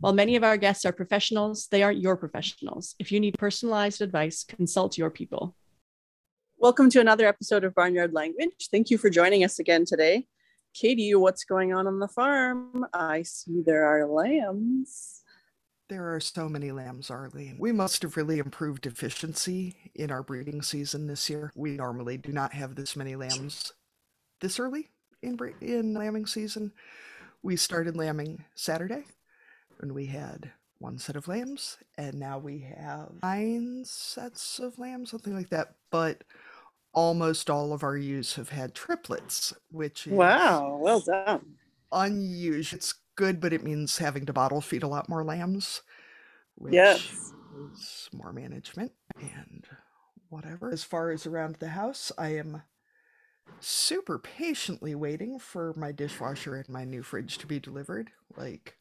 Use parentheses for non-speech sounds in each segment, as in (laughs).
While many of our guests are professionals, they aren't your professionals. If you need personalized advice, consult your people. Welcome to another episode of Barnyard Language. Thank you for joining us again today. Katie, what's going on on the farm? I see there are lambs. There are so many lambs, Arlene. We must have really improved efficiency in our breeding season this year. We normally do not have this many lambs this early in in lambing season. We started lambing Saturday and we had one set of lambs, and now we have nine sets of lambs, something like that. But almost all of our ewes have had triplets, which is wow, well done. Unusual. It's good, but it means having to bottle feed a lot more lambs. Which yes, is more management and whatever. As far as around the house, I am super patiently waiting for my dishwasher and my new fridge to be delivered. Like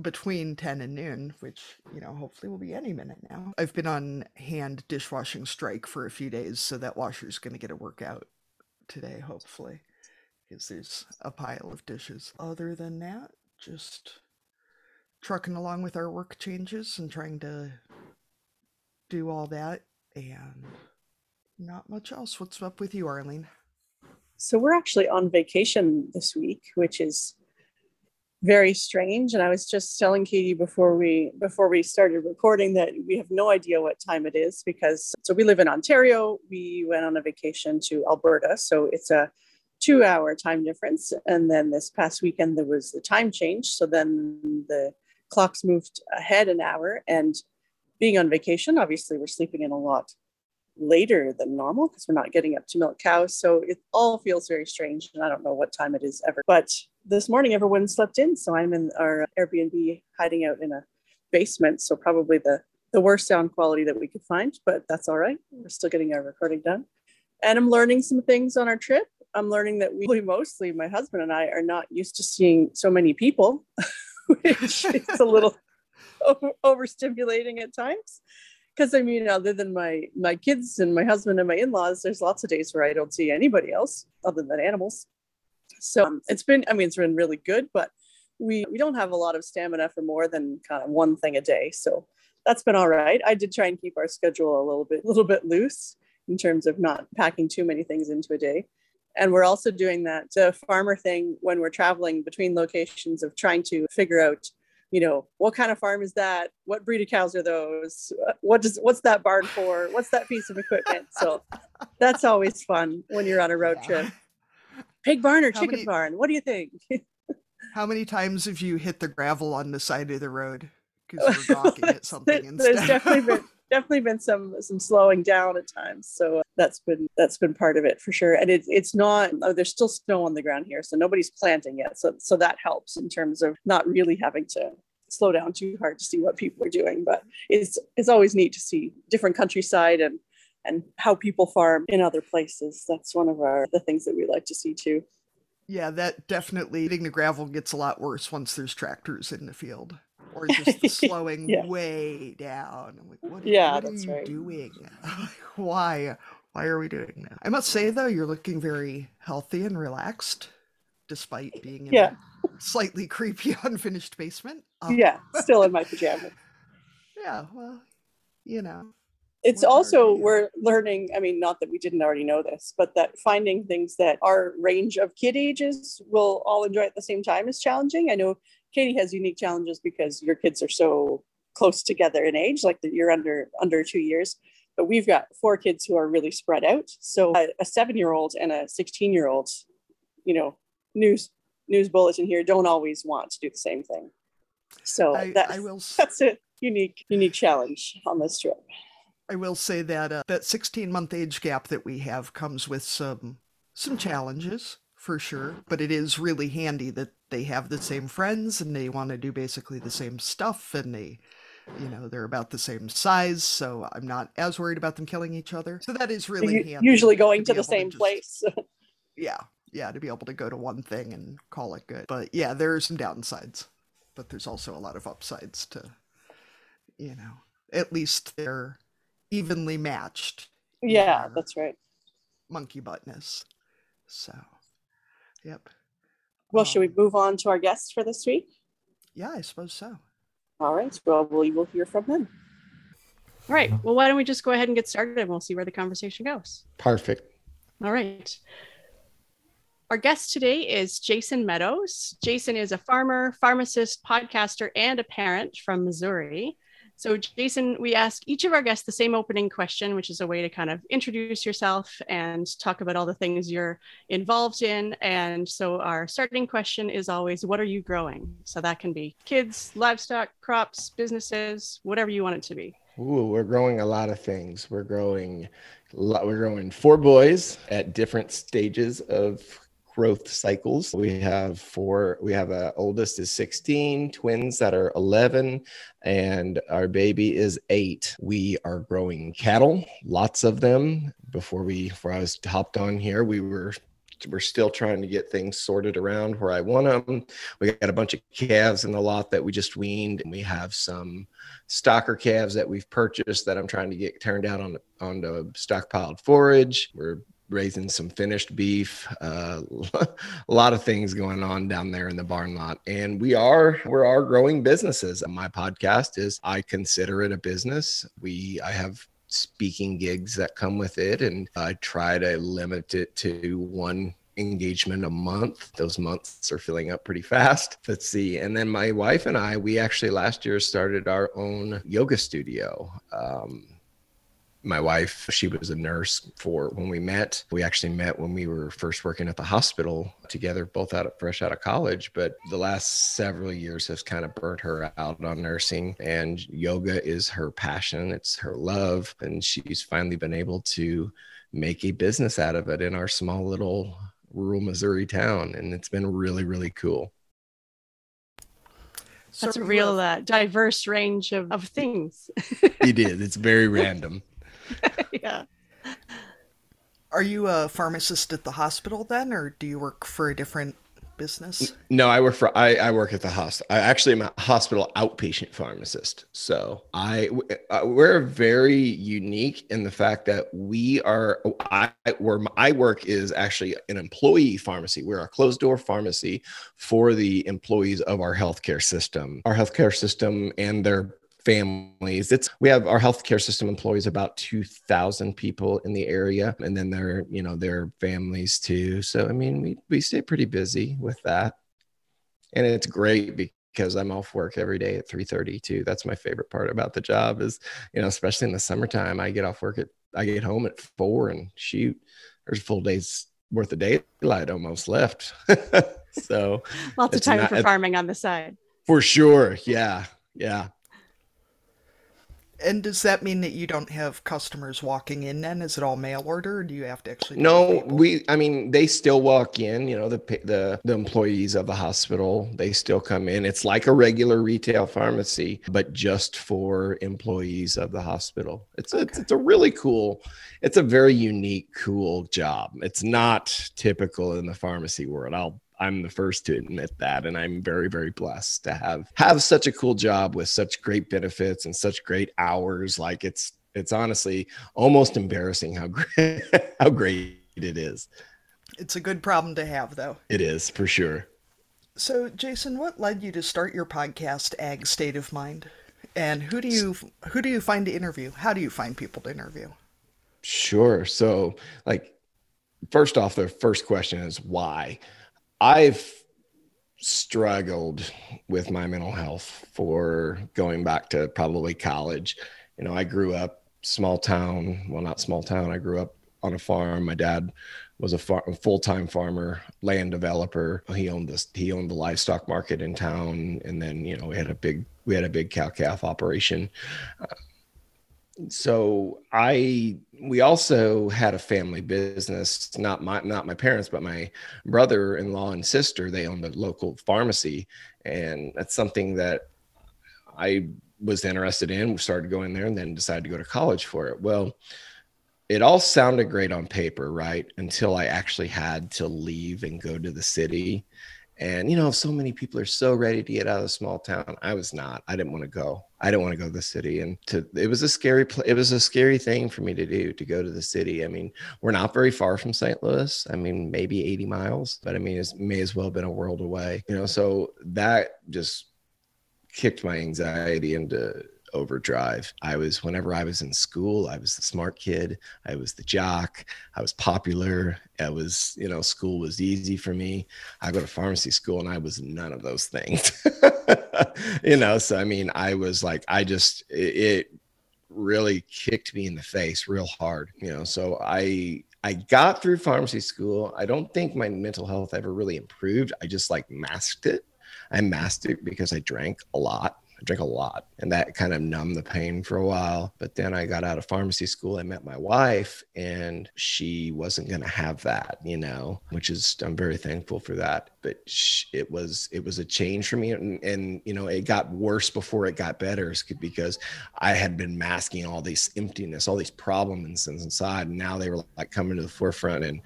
between 10 and noon, which, you know, hopefully will be any minute now. I've been on hand dishwashing strike for a few days, so that washer's going to get a workout today, hopefully, because there's a pile of dishes. Other than that, just trucking along with our work changes and trying to do all that, and not much else. What's up with you, Arlene? So, we're actually on vacation this week, which is very strange and i was just telling katie before we before we started recording that we have no idea what time it is because so we live in ontario we went on a vacation to alberta so it's a two hour time difference and then this past weekend there was the time change so then the clocks moved ahead an hour and being on vacation obviously we're sleeping in a lot later than normal because we're not getting up to milk cows. So it all feels very strange. And I don't know what time it is ever. But this morning, everyone slept in. So I'm in our Airbnb hiding out in a basement. So probably the, the worst sound quality that we could find, but that's all right. We're still getting our recording done. And I'm learning some things on our trip. I'm learning that we (laughs) mostly, my husband and I, are not used to seeing so many people, (laughs) which is a little (laughs) over, overstimulating at times because I mean, other than my my kids and my husband and my in-laws, there's lots of days where I don't see anybody else other than animals. So um, it's been, I mean, it's been really good, but we we don't have a lot of stamina for more than kind of one thing a day. So that's been all right. I did try and keep our schedule a little bit, a little bit loose in terms of not packing too many things into a day. And we're also doing that uh, farmer thing when we're traveling between locations of trying to figure out you know what kind of farm is that what breed of cows are those what does what's that barn for what's that piece of equipment so that's always fun when you're on a road yeah. trip pig barn or how chicken many, barn? What do you think? (laughs) How many times have you hit the gravel on the side of the road? Because we're (laughs) gawking at something instead. there's definitely been (laughs) definitely been some some slowing down at times so uh, that's been that's been part of it for sure and it, it's not oh, there's still snow on the ground here so nobody's planting yet so so that helps in terms of not really having to slow down too hard to see what people are doing. But it's it's always neat to see different countryside and and how people farm in other places. That's one of our the things that we like to see too. Yeah, that definitely hitting the gravel gets a lot worse once there's tractors in the field. Or (laughs) just the slowing yeah. way down. I'm like, what, yeah, what are you right. doing? (laughs) Why? Why are we doing that? I must say though, you're looking very healthy and relaxed, despite being in yeah slightly (laughs) creepy unfinished basement. Um, yeah, still in my pajamas. yeah, well, you know. It's also, we're learning, I mean, not that we didn't already know this, but that finding things that our range of kid ages will all enjoy at the same time is challenging. I know Katie has unique challenges because your kids are so close together in age, like that you're under under two years. But we've got four kids who are really spread out. So a, a seven year old and a 16 year old, you know, news news bulletin here don't always want to do the same thing. So I, that, I will, (laughs) that's a unique unique challenge on this trip. I will say that uh, that 16 month age gap that we have comes with some some challenges for sure, but it is really handy that they have the same friends and they want to do basically the same stuff and they you know they're about the same size, so I'm not as worried about them killing each other. So that is really handy usually going be to the same just- place. (laughs) Yeah, yeah, to be able to go to one thing and call it good. But yeah, there are some downsides, but there's also a lot of upsides to, you know, at least they're evenly matched yeah, Yeah. that's right. monkey buttness. So, yep. Well, should we Um, move on to our guests for this week? Yeah, I suppose so. All right. Well, we will hear from them. All right. Well, why don't we just go ahead and get started and we'll see where the conversation goes. Perfect. All right. Our guest today is Jason Medows. Jason is a farmer, pharmacist, podcaster, and a parent from Missouri. So, Jason, we ask each of our guests the same opening question, which is a way to kind of introduce yourself and talk about all the things you're involved in. And so, our starting question is always, What are you growing? So, that can be kids, livestock, crops, businesses, whatever you want it to be. Ooh, we're growing a lot of things. We're growing, we're growing four boys at different stages of growth cycles. We have four. We have a oldest is 16, twins that are 11, and our baby is eight. We are growing cattle, lots of them. Before we, before I was hopped on here, we were. We're still trying to get things sorted around where I want them. We got a bunch of calves in the lot that we just weaned, and we have some stocker calves that we've purchased that I'm trying to get turned out on onto stockpiled forage. We're raising some finished beef. Uh, (laughs) a lot of things going on down there in the barn lot, and we are we are growing businesses. My podcast is I consider it a business. We I have speaking gigs that come with it, and I try to limit it to one engagement a month. Those months are filling up pretty fast. Let's see. And then my wife and I, we actually last year started our own yoga studio. Um, my wife, she was a nurse for when we met. We actually met when we were first working at the hospital together, both out of fresh out of college. But the last several years has kind of burnt her out on nursing, and yoga is her passion. It's her love, and she's finally been able to make a business out of it in our small little rural Missouri town, and it's been really, really cool. That's a real uh, diverse range of, of things. (laughs) It is. It's very random. (laughs) yeah. Are you a pharmacist at the hospital then, or do you work for a different business? No, I work for I, I work at the hospital. I actually am a hospital outpatient pharmacist. So I uh, we're very unique in the fact that we are I where I work is actually an employee pharmacy. We're a closed door pharmacy for the employees of our healthcare system. Our healthcare system and their families. It's we have our healthcare system employs about 2000 people in the area and then their, you know, their families too. So I mean, we we stay pretty busy with that. And it's great because I'm off work every day at 3:30 too. That's my favorite part about the job is, you know, especially in the summertime, I get off work at I get home at 4 and shoot, there's a full day's worth of daylight almost left. (laughs) so, Lots of time not- for farming on the side. for sure, yeah. Yeah. And does that mean that you don't have customers walking in then? Is it all mail order, or do you have to actually? No, we. I mean, they still walk in. You know, the the the employees of the hospital. They still come in. It's like a regular retail pharmacy, but just for employees of the hospital. It's a, it's, it's a really cool. It's a very unique, cool job. It's not typical in the pharmacy world. I'll. I'm the first to admit that, and I'm very, very blessed to have have such a cool job with such great benefits and such great hours. Like it's it's honestly almost embarrassing how great (laughs) how great it is. It's a good problem to have, though. It is for sure. So, Jason, what led you to start your podcast, Ag State of Mind? And who do you who do you find to interview? How do you find people to interview? Sure. So, like, first off, the first question is why? I've struggled with my mental health for going back to probably college. You know, I grew up small town, well, not small town. I grew up on a farm. My dad was a, far, full-time farmer, land developer. He owned this. He owned the livestock market in town, and then you know we had a big we had a big cow calf operation so i we also had a family business not my not my parents but my brother-in-law and sister they owned a local pharmacy and that's something that i was interested in, We started going there, and then decided to go to college for it. Well, it all sounded great on paper, right? Until I actually had to leave and go to the city. And you know, so many people are so ready to get out of a small town. I was not. I didn't want to go. I didn't want to go to the city. And to it was a scary it was a scary thing for me to do to go to the city. I mean, we're not very far from St. Louis. I mean, maybe 80 miles, but I mean, it may as well have been a world away. You know, so that just kicked my anxiety into overdrive. I was, whenever I was in school, I was the smart kid. I was the jock. I was popular. I was, you know, school was easy for me. I go to pharmacy school and I was none of those things. (laughs) you know, so I mean, I was like, I just, it, really kicked me in the face real hard, you know. So I, I got through pharmacy school. I don't think my mental health ever really improved. I just like masked it. I masked it because I drank a lot drank a lot and that kind of numbed the pain for a while. But then I got out of pharmacy school. I met my wife and she wasn't going to have that, you know, which is, I'm very thankful for that. But it was, it was a change for me. And, and, you know, it got worse before it got better because I had been masking all this emptiness, all these problems inside. And now they were like coming to the forefront and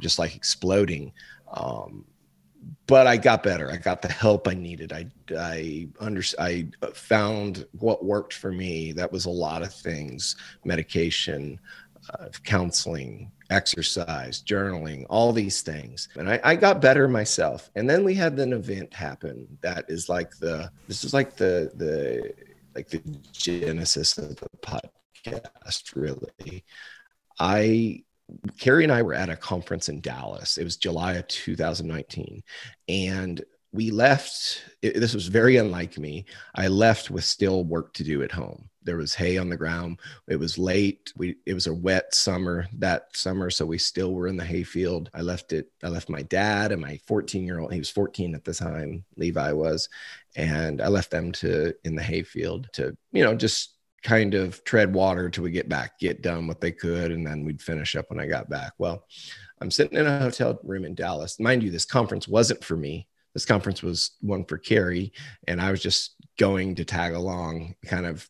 just like exploding. Um, but I got better. I got the help I needed. I I under I found what worked for me. That was a lot of things: medication, uh, counseling, exercise, journaling, all these things. And I, I got better myself. And then we had an event happen that is like the this is like the the like the genesis of the podcast. Really, I Carrie and I were at a conference in Dallas. It was July of 2019. And we left. It, this was very unlike me. I left with still work to do at home. There was hay on the ground. It was late. We it was a wet summer that summer, so we still were in the hayfield. I left it. I left my dad and my 14 year old. He was 14 at the time. Levi was, and I left them to in the hayfield to you know just kind of tread water till we get back, get done what they could, and then we'd finish up when I got back. Well, I'm sitting in a hotel room in Dallas. Mind you, this conference wasn't for me. This conference was one for Carrie, and I was just going to tag along, kind of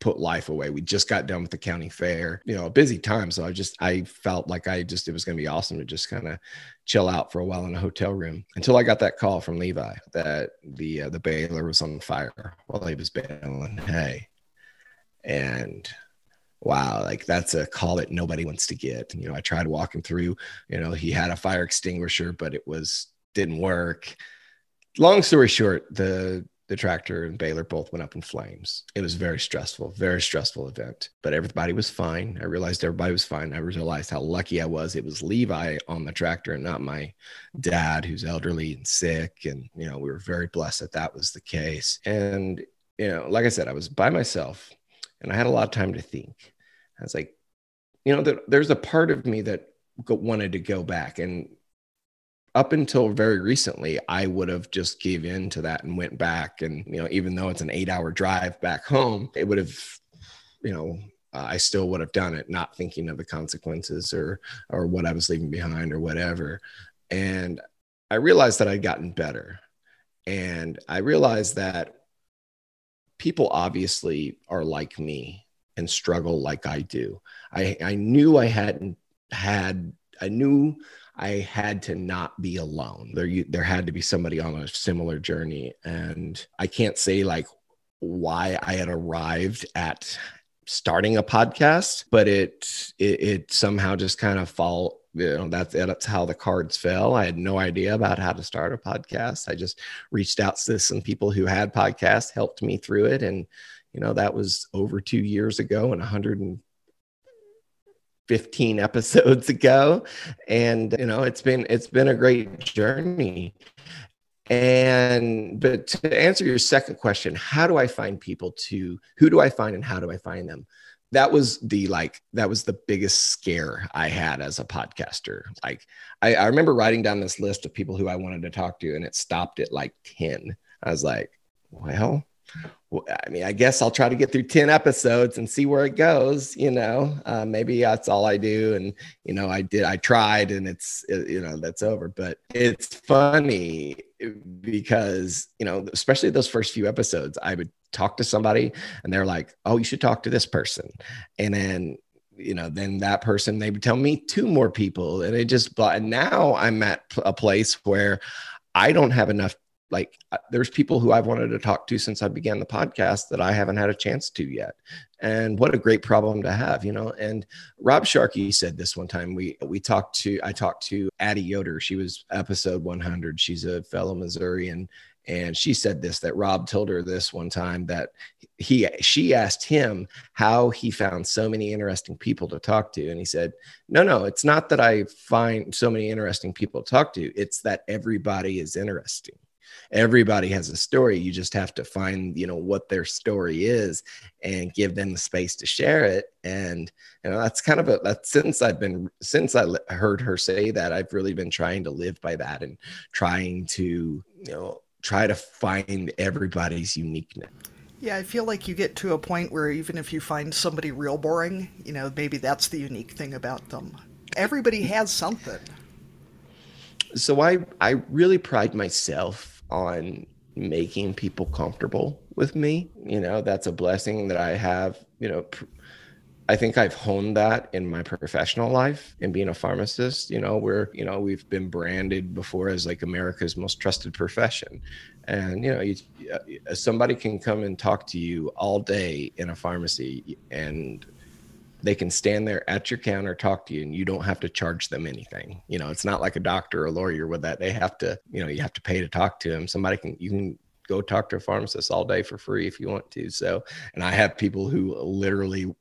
put life away. We just got done with the county fair, you know, a busy time. So I just, I felt like I just, it was going to be awesome to just kind of chill out for a while in a hotel room until I got that call from Levi that the, uh, the baler was on fire while he was baling hay and wow like that's a call that nobody wants to get. You know i tried walking through you know he had a fire extinguisher but it was didn't work. Long story short the the tractor and baler both went up in flames. It was very stressful very stressful event but everybody was fine. I realized everybody was fine. I realized how lucky i was. It was levi on the tractor and not my dad who's elderly and sick. And you know we were very blessed that that was the case. And you know like i said i was by myself and I had a lot of time to think. I was like, you know, there, there's a part of me that wanted to go back, and up until very recently, I would have just gave in to that and went back. And you know, even though it's an eight-hour drive back home, it would have, you know, uh, I still would have done it, not thinking of the consequences or or what I was leaving behind or whatever. And I realized that I'd gotten better, and I realized that people obviously are like me and struggle like I do. I, I knew I hadn't had, I knew I had to not be alone. There, there had to be somebody on a similar journey. And I can't say like why I had arrived at starting a podcast, but it, it, it somehow just kind of fall, you know that's that's how the cards fell. I had no idea about how to start a podcast. I just reached out to some people who had podcasts helped me through it and you know that was over two years ago and 115 (laughs) episodes ago. And you know it's been it's been a great journey. And but to answer your second question how do i find people to who do i find and how do i find them that was the like that was the biggest scare I had as a podcaster. Like I, I remember writing down this list of people who I wanted to talk to, and it stopped at like 10. I was like, well, well, I mean, I guess I'll try to get through 10 episodes and see where it goes. You know, uh, maybe that's all I do. And, you know, I did, I tried and it's, it, you know, that's over. But it's funny because, you know, especially those first few episodes, I would talk to somebody and they're like, oh, you should talk to this person. And then, you know, then that person, they would tell me two more people. And it just, but now I'm at a place where I don't have enough like uh, there's people who I've wanted to talk to since I began the podcast that I haven't had a chance to yet. And what a great problem to have, you know. And Rob Sharkey said this one time. We we talked to I talked to Addie Yoder. She was episode 100. She's a fellow Missourian, and she said this that Rob told her this one time that he she asked him how he found so many interesting people to talk to and he said no no it's not that I find so many interesting people to talk to it's that everybody is interesting everybody has a story you just have to find you know what their story is and give them the space to share it and you know that's kind of a that since i've been since i heard her say that i've really been trying to live by that and trying to you know try to find everybody's uniqueness yeah, I feel like you get to a point where even if you find somebody real boring, you know, maybe that's the unique thing about them. Everybody has something. So I I really pride myself on making people comfortable with me. You know, that's a blessing that I have, you know, pr- I think I've honed that in my professional life and being a pharmacist. You know, where you know we've been branded before as like America's most trusted profession, and you know, you, uh, somebody can come and talk to you all day in a pharmacy, and they can stand there at your counter talk to you and you don't have to charge them anything. You know it's not like a doctor or a lawyer with that. They have to you know you have to pay to talk to them somebody can you can go talk to a pharmacist all day for free if you want to. So and i have people who literally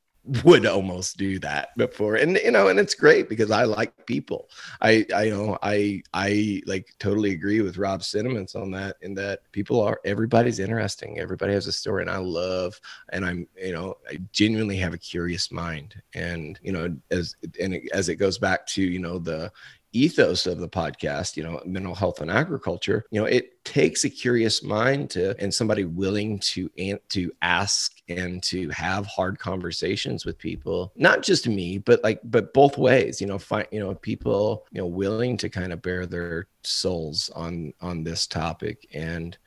would almost do that before. And you know and it's great because i like people. I i you know i i like totally agree with rob's sentiments on that in that people are everybody's interesting. Everybody has a story and i love and i'm you know i genuinely have a curious mind. And you know as and as it goes back to you know the ethos of the podcast, you know, mental health and agriculture, you know, it takes a curious mind to and somebody willing to to ask and to have hard conversations with people, not just me, but like but both ways, you know, find you know, people, you know, willing to kind of bear their souls on on this topic and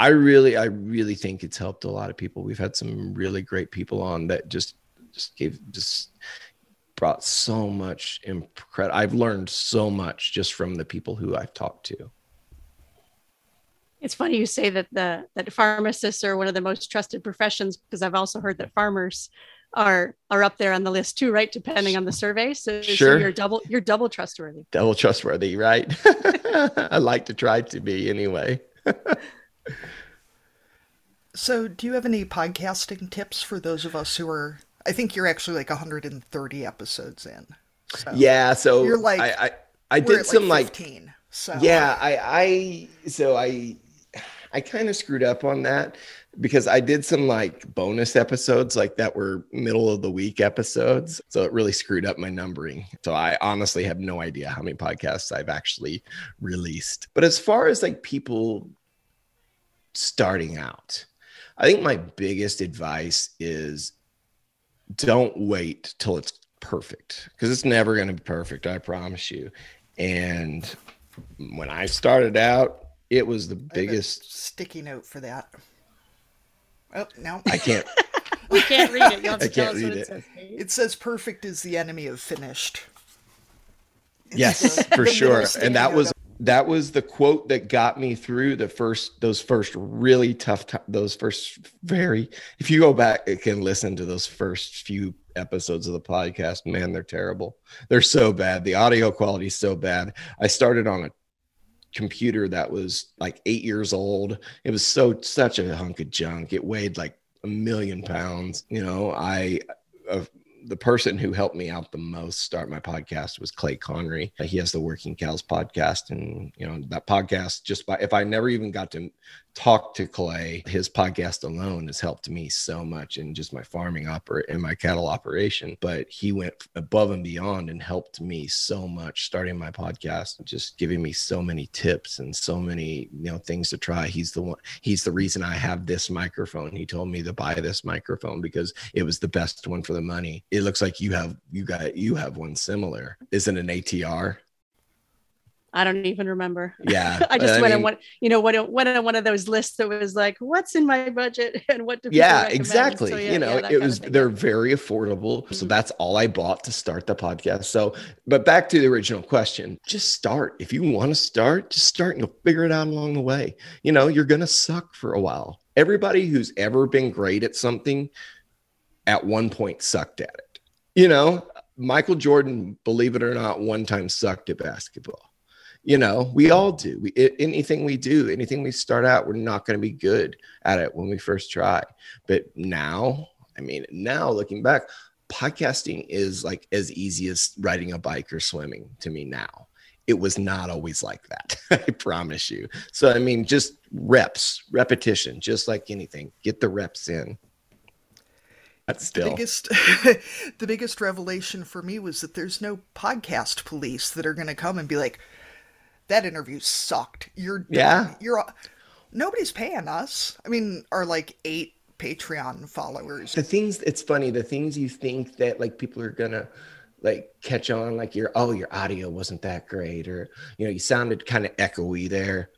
I really I really think it's helped a lot of people. We've had some really great people on that just just gave just brought so much incredible. I've learned so much just from the people who I've talked to. It's funny you say that the that pharmacists are one of the most trusted professions because I've also heard that farmers are are up there on the list too, right? Depending on the survey. So, sure. so you're double you're double trustworthy. Double trustworthy, right? (laughs) I like to try to be anyway. (laughs) so, do you have any podcasting tips for those of us who are I think you're actually like 130 episodes in. So yeah, so you're like I I, I did some like 15. Like, so yeah, I I so I I kind of screwed up on that because I did some like bonus episodes like that were middle of the week episodes. So it really screwed up my numbering. So I honestly have no idea how many podcasts I've actually released. But as far as like people starting out, I think my biggest advice is don't wait till it's perfect because it's never going to be perfect. I promise you. And when I started out, it was the biggest sticky note for that. Oh no, I can't. (laughs) we can't read it. You (laughs) have to I tell us what it, it says. It says perfect is the enemy of finished. yes, for sure. And that was that was the quote that got me through the first those first really tough t- those first very if you go back and listen to those first few episodes of the podcast man they're terrible they're so bad the audio quality is so bad i started on a computer that was like eight years old it was so such a hunk of junk it weighed like a million pounds you know i uh, the person who helped me out the most start my podcast was Clay Conry. He has the Working Cows podcast, and you know that podcast. Just by if I never even got to talk to Clay. His podcast alone has helped me so much in just my farming operate and my cattle operation. But he went above and beyond and helped me so much starting my podcast, just giving me so many tips and so many, you know, things to try. He's the one, he's the reason I have this microphone. He told me to buy this microphone because it was the best one for the money. It looks like you have you got you have one similar. Isn't an ATR? I don't even remember. Yeah. (laughs) I just I went mean- on one, you know, went, went on one of those lists that was like, what's in my budget (laughs) and what do yeah exactly So, yeah, you know yeah, it was they're very affordable. So Mhm. that's all i bought to start the podcast. So but back to the original question just start. If you want to start just start and you'll figure it out along the way. You know you're gonna suck for a while. Everybody who's ever been great at something at one point sucked at it. You know michael jordan believe it or not one time sucked at basketball you know we all do. We anything we do anything we start out we're not going to be good at it when we first try. But now i mean now looking back podcasting is like as easy as riding a bike or swimming to me now. It was not always like that (laughs) i promise you. So i mean just reps repetition just like anything. Get the reps in. That's The still. biggest, (laughs) the biggest revelation for me was that there's no podcast police that are going to come and be like, "That interview sucked." You're Yeah. You're nobody's paying us. I mean, our like eight Patreon followers. the things it's funny the things you think that like people are gonna like catch on like your oh your audio wasn't that great or you know you sounded kind of echoey there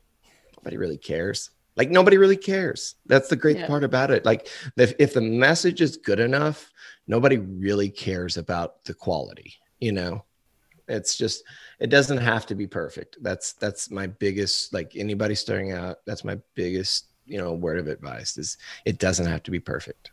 nobody really cares like nobody really cares that's the great Yeah. part about it like if, if the message is good enough nobody really cares about the quality you know it's just it doesn't have to be perfect that's that's my biggest like anybody starting out that's my biggest you know word of advice is it doesn't have to be perfect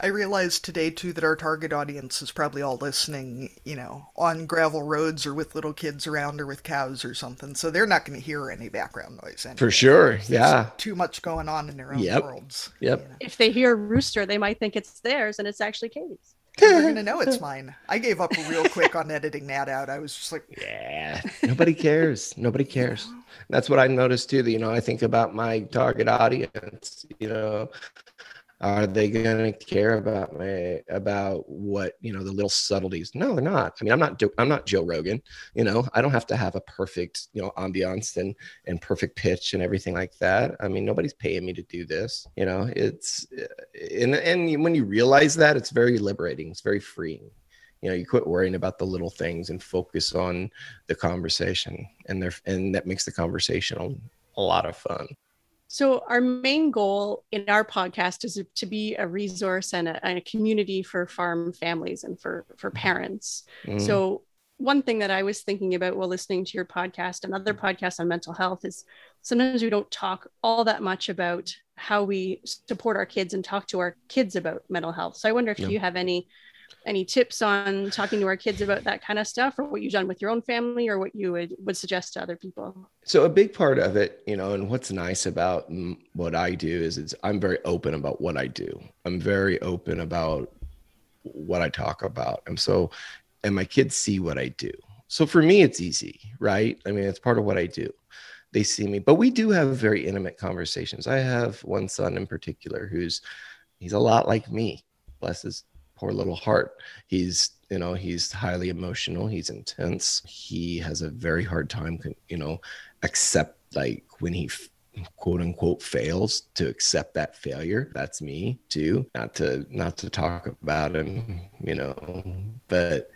I realized today too that our target audience is probably all listening, you know, on gravel roads or with little kids around or with cows or something. So they're not going to hear any background noise. Anyway. for sure There's yeah Too much going on in their own Yep. worlds. Yep. you know. if they hear rooster, they might think it's theirs and it's actually Katie's. They're going to know it's mine. I gave up real quick on editing that out. I was just like, Yeah, nobody cares. Nobody cares. That's what I noticed too. That you know, I think about my target audience. You know, are they going to care about my about what you know the little subtleties? No, they're not. I mean, I'm not. I'm not Joe Rogan. You know, I don't have to have a perfect you know ambiance and and perfect pitch and everything like that. I mean, nobody's paying me to do this. You know, it's uh, and and when you realize that, it's very liberating. It's very freeing you know you quit worrying about the little things and focus on the conversation and there and that makes the conversation a lot of fun So, our main goal in our podcast is to be a resource and a, and a community for farm families and for, for parents. Mm. So, one thing that I was thinking about while listening to your podcast and other podcasts on mental health is sometimes we don't talk all that much about how we support our kids and talk to our kids about mental health. So, I wonder if Yeah. you have any any tips on talking to our kids about that kind of stuff or what you've done with your own family or what you would would suggest to other people? So a big part of it you know and what's nice about what i do is it's i'm very open about what i do. I'm very open about what i talk about. And so and my kids see what i do. So for me it's easy right? I mean it's part of what i do. They see me but we do have very intimate conversations. I have one son in particular who's he's a lot like me bless his poor little heart. He's you know he's highly emotional. He's intense. He has a very hard time you know accept like when he quote unquote fails to accept that failure. That's me too. Not to not to talk about him you know but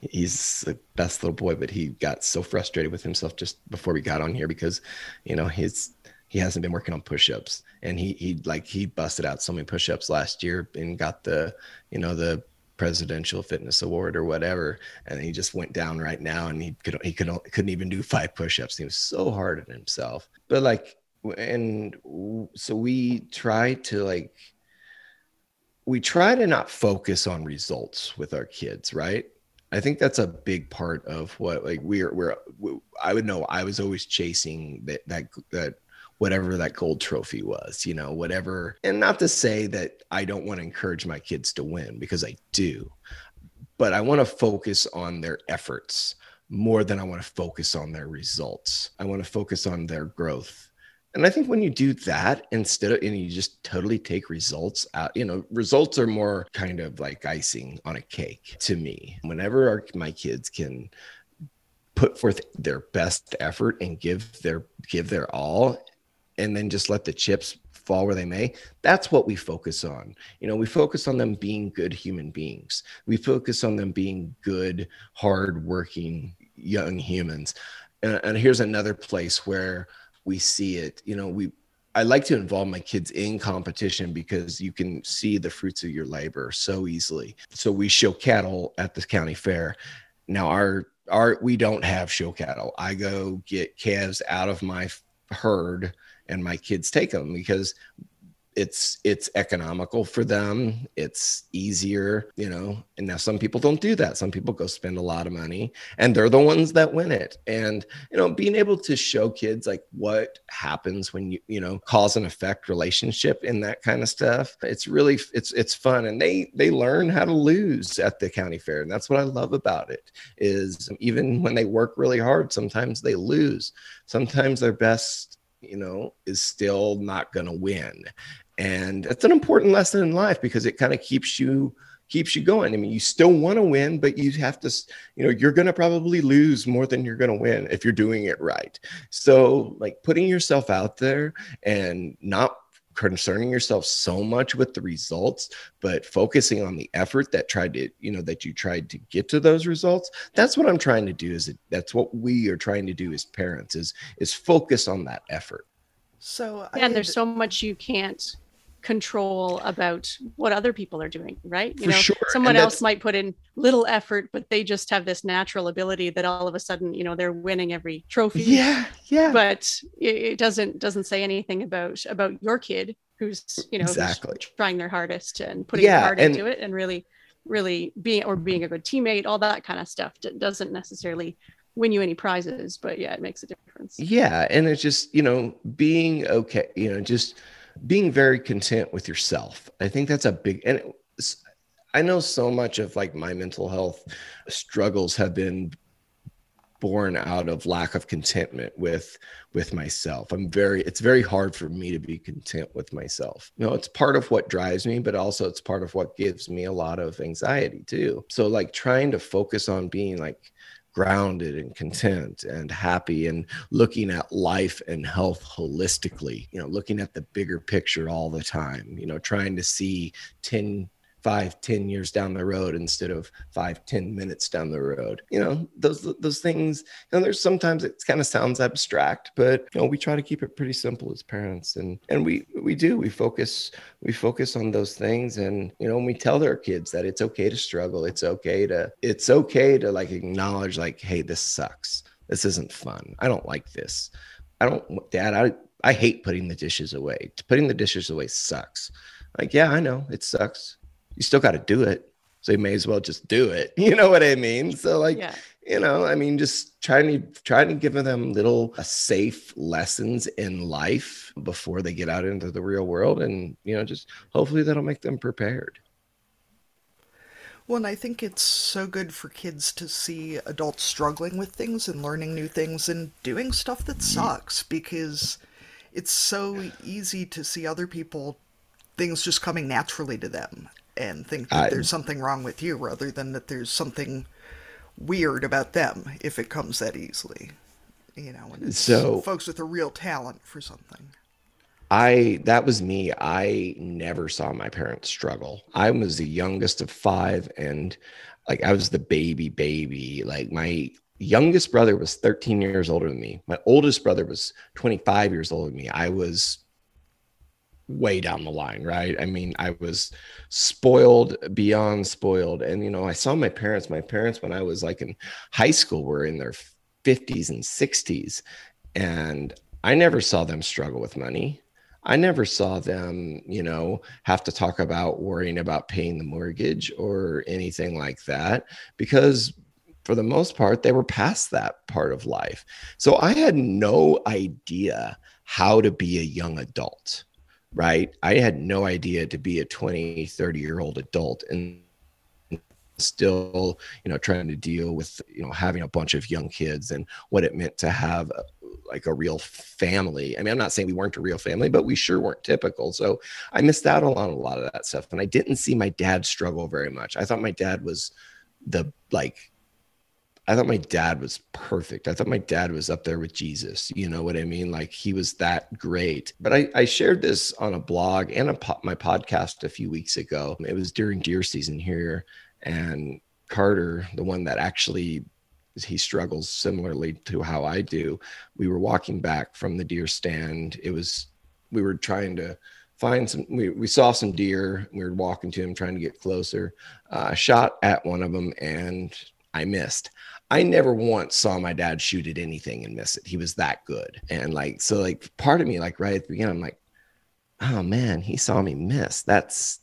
he's the best little boy but he got so frustrated with himself just before we got on here because you know his he hasn't been working on push-ups. And he he like he busted out so many push-ups last year and got the you know the presidential fitness award or whatever. And he just went down right now and he could he could couldn't even do five push-ups. He was so hard on himself. But like and so we try to like we try to not focus on results with our kids right? I think that's a big part of what like we're we're i would know i was always chasing that that that whatever that gold trophy was, you know, whatever. And not to say that I don't want to encourage my kids to win because I do, but I want to focus on their efforts more than I want to focus on their results. I want to focus on their growth and I think when you do that instead of and you just totally take results out, you know, results are more kind of like icing on a cake to me. Whenever our, my kids can put forth their best effort and give their give their all and then just let the chips fall where they may that's what we focus on you know we focus on them being good human beings we focus on them being good hard working young humans and, and here's another place where we see it you know we I like to involve my kids in competition because you can see the fruits of your labor so easily. So we show cattle at the county fair. Now our our we don't have show cattle. I go get calves out of my herd and my kids take them because it's it's economical for them. It's easier you know and now some people don't do that. Some people go spend a lot of money and they're the ones that win it. And you know being able to show kids like what happens when you you know cause and effect relationship in that kind of stuff it's really it's it's fun. And they they learn how to lose at the county fair. And that's what i love about it is even when they work really hard sometimes they lose. Sometimes their best you know is still not going to win. And it's an important lesson in life because it kind of keeps you keeps you going. I mean you still want to win but you have to you know you're going to probably lose more than you're going to win if you're doing it right. So like putting yourself out there and not concerning yourself so much with the results but focusing on the effort that tried to you know that you tried to get to those results that's what i'm trying to do is that's what we are trying to do as parents is is focus on that effort. So yeah, and there's so much you can't control about what other people are doing, right? You For know, sure. someone else might put in little effort, but they just have this natural ability that all of a sudden, you know, they're winning every trophy. Yeah, yeah. But it, doesn't doesn't say anything about about your kid who's you know exactly trying their hardest and putting Yeah, their heart and- into it and really really being or being a good teammate all that kind of stuff D- doesn't necessarily win you any prizes but yeah it makes a difference yeah and it's just you know being okay you know just being very content with yourself. I think that's a big and it's, i know so much of like my mental health struggles have been born out of lack of contentment with with myself. I'm very it's very hard for me to be content with myself. You know it's part of what drives me but also it's part of what gives me a lot of anxiety too. So like trying to focus on being like grounded and content and happy and looking at life and health holistically you know looking at the bigger picture all the time you know trying to see 10 five ten years down the road instead of five ten minutes down the road. You know those those things you know there's sometimes it kind of sounds abstract but you know we try to keep it pretty simple as parents. And and we we do we focus we focus on those things. And you know we tell our kids that it's okay to struggle. It's okay to it's okay to like acknowledge like hey this sucks. This isn't fun. I don't like this. I don't dad i i hate putting the dishes away. Putting the dishes away sucks. Like yeah i know. It sucks you still got to do it. So you may as well just do it. (laughs) You know what i mean? So like yeah. you know i mean just trying to trying to give them little uh, safe lessons in life before they get out into the real world and you know just hopefully that'll make them prepared. Well, and I think it's so good for kids to see adults struggling with things and learning new things and doing stuff that sucks because it's so easy to see other people things just coming naturally to them and think that I- there's something wrong with you rather than that there's something weird about them if it comes that easily. You know, and it's So- folks with a real talent for something. I that was me. I never saw my parents struggle. I was the youngest of five, and like I was the baby baby. Like my youngest brother was 13 years older than me. My oldest brother was 25 years older than me. I was way down the line, right? I mean, I was spoiled beyond spoiled. And you know, I saw my parents, my parents when I was like in high school were in their 50s and 60s. And I never saw them struggle with money. I never saw them, you know, have to talk about worrying about paying the mortgage or anything like that because for the most part they were past that part of life. So I had no idea how to be a young adult, right? I had no idea to be a 20, 30 year old adult and still you know trying to deal with you know having a bunch of young kids and what it meant to have a, like a real family. I mean i'm not saying we weren't a real family but we sure weren't typical. So i missed out on a lot of that stuff and i didn't see my dad struggle very much. I thought my dad was the like I thought my dad was perfect. I thought my dad was up there with Jesus. You know what I mean? Like he was that great. But I, I shared this on a blog and a po- my podcast a few weeks ago. It was during deer season here. And Carter, the one that actually he struggles similarly to how I do, we were walking back from the deer stand. It was, we were trying to find some we, we saw some deer we were walking to them trying to get closer uh, shot at one of them and i missed I never once saw my dad shoot at anything and miss it. He was that good. And like, so like part of me, like right at the beginning, I'm like, oh man, he saw me miss. That's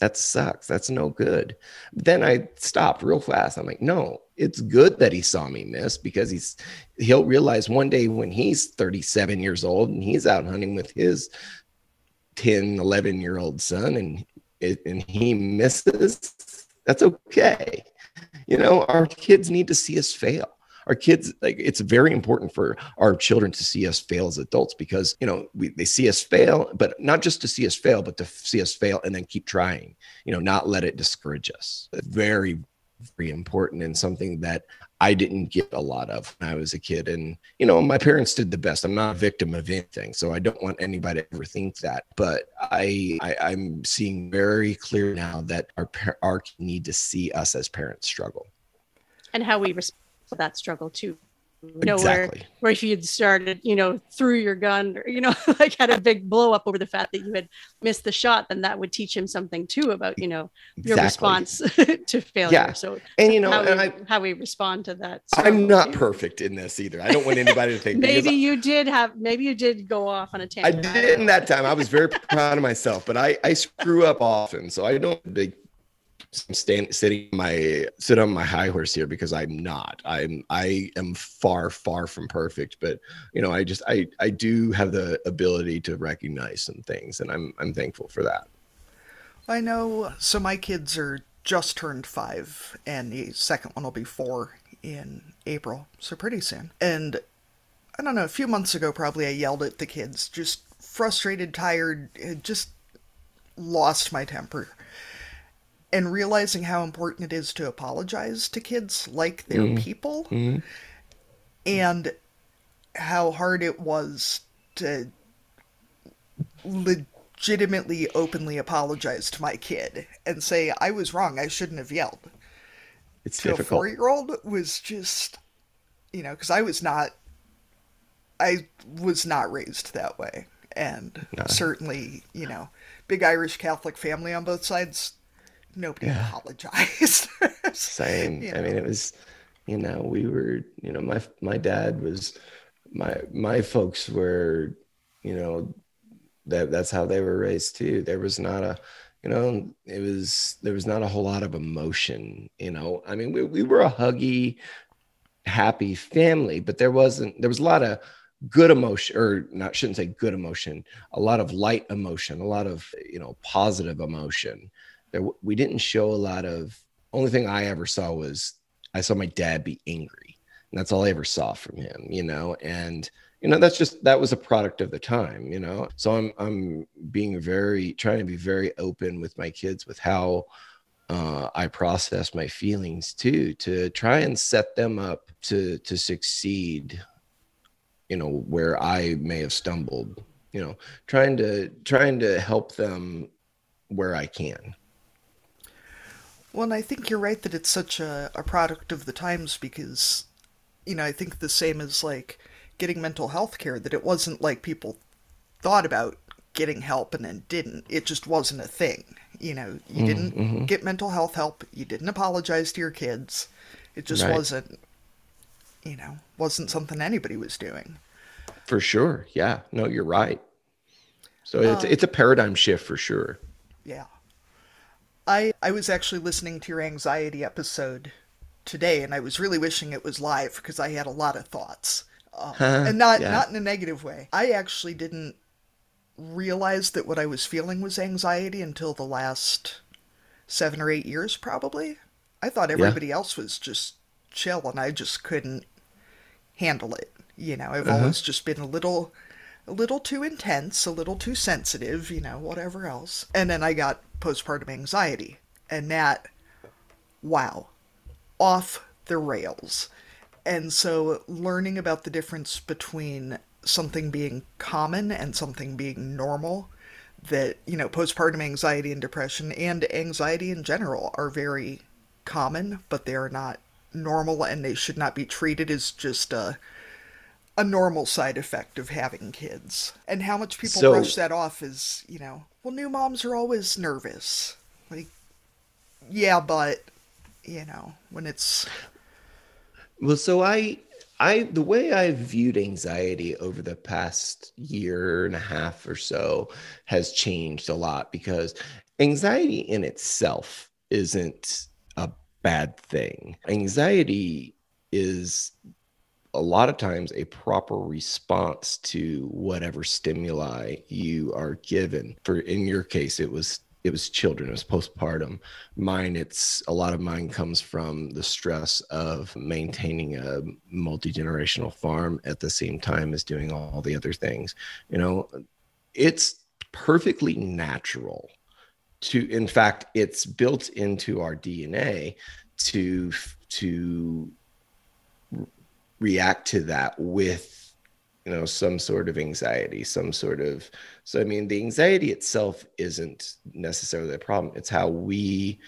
that sucks. That's no good. But then I stopped real fast. I'm like, no, it's good that he saw me miss because he's he'll realize one day when he's 37 years old and he's out hunting with his 10, 11 year old son and and he misses, that's okay you know our kids need to see us fail. Our kids like it's very important for our children to see us fail as adults because you know we, they see us fail but not just to see us fail but to see us fail and then keep trying you know not let it discourage us. Very very important and something that I didn't get a lot of when I was a kid. And, you know, my parents did the best. I'm not a victim of anything. So I don't want anybody to ever think that. But I, I am seeing very clear now that our, our need to see us as parents struggle. And how we respond to that struggle too know, exactly. where, where if you'd started, you know, threw your gun or, you know, (laughs) like had a big blow up over the fact that you had missed the shot, then that would teach him something too about, you know, your response (laughs) to failure. Yeah. So, and you know, how, and we, I, how we respond to that. I'm not perfect in this either. I don't want anybody to think maybe you did have, maybe you did go off on a tangent. I did in that time. I was very (laughs) proud of myself, but I, I screw up often. So I don't big I'm stand, sitting my sit on my high horse here because I'm not. I'm I am far far from perfect, but you know I just I I do have the ability to recognize some things, and I'm I'm thankful for that. I know. So my kids are just turned five, and the second one will be four in April, so pretty soon. And I don't know. A few months ago, probably I yelled at the kids, just frustrated, tired, just lost my temper and realizing how important it is to apologize to kids like they're mm. people mm. and how hard it was to legitimately openly apologize to my kid and say i was wrong i shouldn't have yelled it's to difficult. a four-year-old was just you know because i was not i was not raised that way and no. certainly you know big irish catholic family on both sides nobody yeah. apologized. (laughs) Same. You know. I mean, it was, you know, we were, you know, my my dad was, my my folks were, you know, that that's how they were raised too. There was not a, you know, it was there was not a whole lot of emotion. You know, I mean, we we were a huggy, happy family, but there wasn't. There was a lot of good emotion or not shouldn't say good emotion a lot of light emotion a lot of you know positive emotion we didn't show a lot of only thing i ever saw was i saw my dad be angry. And that's all i ever saw from him you know? And you know that's just that was a product of the time you know? So i'm i'm being very trying to be very open with my kids with how uh, I process my feelings too to try and set them up to to succeed you know where I may have stumbled you know? Trying to trying to help them where I can well, and I think you're right that it's such a, a product of the times because, you know, I think the same as like getting mental health care, that it wasn't like people thought about getting help and then didn't. It just wasn't a thing. You know, you mm, didn't mm-hmm. get mental health help, you didn't apologize to your kids. It just right. wasn't, you know, wasn't something anybody was doing. For sure. Yeah. No, you're right. So it's, uh, it's a paradigm shift for sure. Yeah. I I was actually listening to your anxiety episode today, and I was really wishing it was live because I had a lot of thoughts, um, and not yeah. not in a negative way. I actually didn't realize that what I was feeling was anxiety until the last seven or eight years, probably. I thought everybody else was just chill and I just couldn't handle it. You know, I've Uh-huh. always just been a little a little too intense, a little too sensitive, you know, whatever else. And then I got postpartum anxiety. And that wow, off the rails. And so learning about the difference between something being common and something being normal that, you know, postpartum anxiety and depression and anxiety in general are very common, but they are not normal and they should not be treated as just a a normal side effect of having kids. And how much people So- brush that off is, you know, well new moms are always nervous. Like yeah, but you know, when it's Well, so I, I, the way I've viewed anxiety over the past year and a half or so has changed a lot because anxiety in itself isn't a bad thing. Anxiety is a lot of times a proper response to whatever stimuli you are given. For in your case, it was it was children, it was postpartum. Mine, it's a lot of mine comes from the stress of maintaining a multi-generational farm at the same time as doing all the other things. You know, it's perfectly natural to in fact it's built into our dna to to react to that with you know some sort of anxiety some sort of so i mean the anxiety itself isn't necessarily the problem. It's how we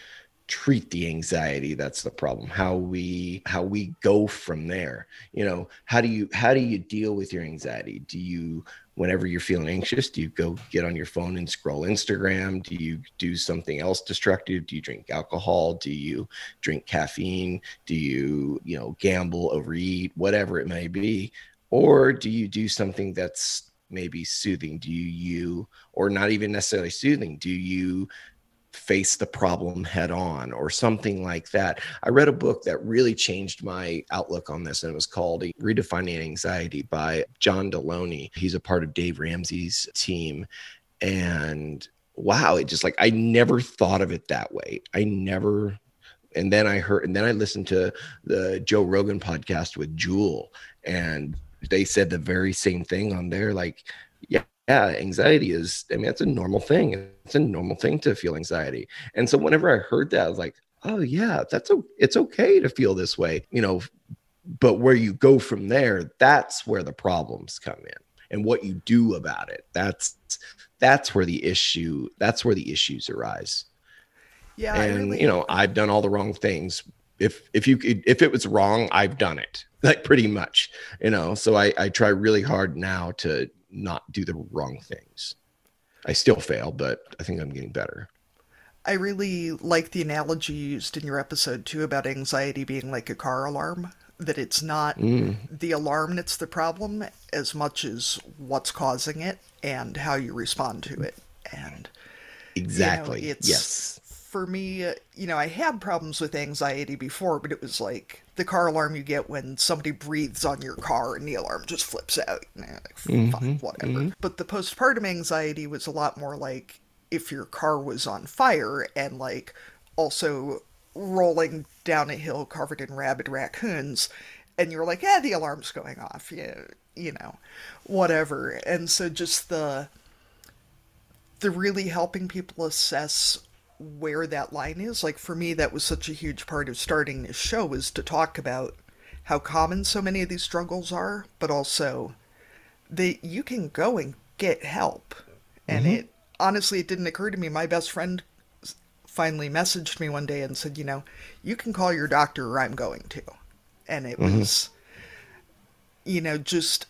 treat the anxiety that's the problem how we how we go from there. You know how do you how do you deal with your anxiety? Do you whenever you're feeling anxious do you go get on your phone and scroll instagram? Do you do something else destructive? Do you drink alcohol? Do you drink caffeine? Do you you know gamble overeat whatever it may be? Or do you do something that's maybe soothing? Do you you or not even necessarily soothing do you face the problem head on or something like that. I read a book that really changed my outlook on this, and it was called Redefining Anxiety by John Delony. He's a part of Dave Ramsey's team. And wow, it just like I never thought of it that way. I never and then I heard and then I listened to the Joe Rogan podcast with Jewel and they said the very same thing on there like yeah yeah, anxiety is, I mean, it's a normal thing. It's a normal thing to feel anxiety. And so whenever I heard that, I was like, oh yeah, that's a, it's okay to feel this way, you know, but where you go from there, that's where the problems come in and what you do about it. That's, that's where the issue, that's where the issues arise. yeah, and really, you know, I've done all the wrong things. If, if you, could- if it was wrong, I've done it (laughs) like pretty much, you know, so I, I try really hard now to not do the wrong things. I still fail, but I think I'm getting better. I really like the analogy used in your episode too about anxiety being like a car alarm. That it's not Mm, the alarm that's the problem as much as what's causing it and how you respond to it. And exactly. it's- yes. For me, uh, you know, I had problems with anxiety before, but it was like the car alarm you get when somebody breathes on your car and the alarm just flips out. Like, fine, Mhm, whatever. mhm. But the postpartum anxiety was a lot more like if your car was on fire and like also rolling down a hill covered in rabid raccoons and you're like, yeah, the alarm's going off. Yeah, you know, whatever. And so just the the really helping people assess where that line is. Like for me, that was such a huge part of starting this show was to talk about how common so many of these struggles are, but also that you can go and get help. And mm-hmm. it honestly, it didn't occur to me. My best friend finally messaged me one day and said, you know, you can call your doctor or I'm going to. And it mm-hmm. was, you know, just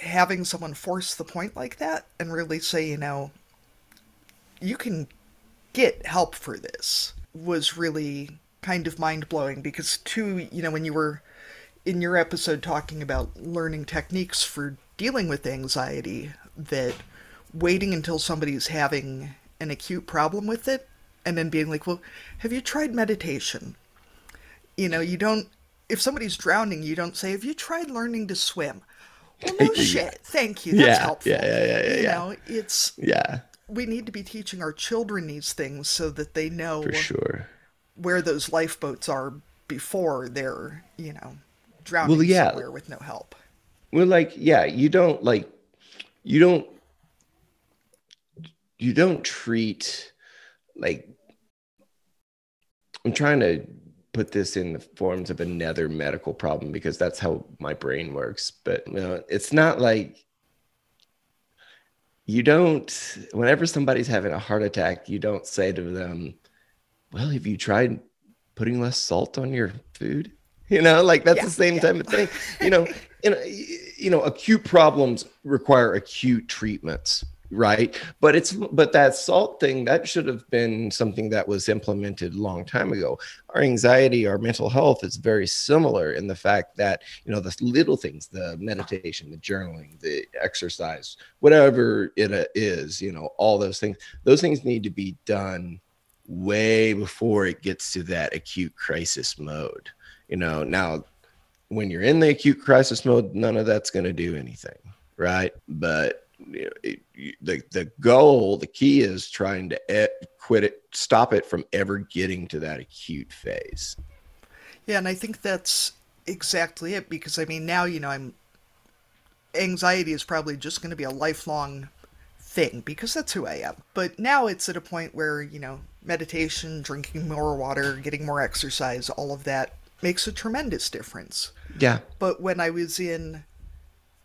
having someone force the point like that and really say, you know, you can get help for this was really kind of mind blowing because too, you know, when you were in your episode talking about learning techniques for dealing with anxiety, that waiting until somebody's having an acute problem with it and then being like, well, have you tried meditation? You know, you don't, if somebody's drowning, you don't say, have you tried learning to swim? Well, no (laughs) shit. Thank you. That's Yeah, helpful. yeah, yeah, yeah, yeah, You yeah. know, it's, Yeah, we need to be teaching our children these things so that they know for sure. where those lifeboats are before they're you know drowning Well, yeah. somewhere with no help. Well, like, yeah, you don't like, you don't, you don't treat like. I'm trying to put this in the forms of another medical problem because that's how my brain works. But you know, it's not like you don't. Whenever somebody's having a heart attack, you don't say to them, "Well, have you tried putting less salt on your food?" (laughs) You know, like that's Yeah, the same yeah. type of thing. You know, (laughs) and uh, you know, acute problems require acute treatments, right? But it's but that salt thing that should have been something that was implemented a long time ago. Our anxiety, our mental health is very similar in the fact that you know the little things, the meditation, the journaling, the exercise, whatever it uh, you know, all those things. Those things need to be done way before it gets to that acute crisis mode. You know, now when you're in the acute crisis mode, none of that's going to do anything, right? But it, you, the the goal, the key is trying to e- quit it, stop it from ever getting to that acute phase. Yeah, and I think that's exactly it because I mean now you know I'm anxiety is probably just going to be a lifelong thing because that's who I am. But now it's at a point where, you know, meditation, drinking more water, getting more exercise, all of that makes a tremendous difference. Yeah, But when I was in,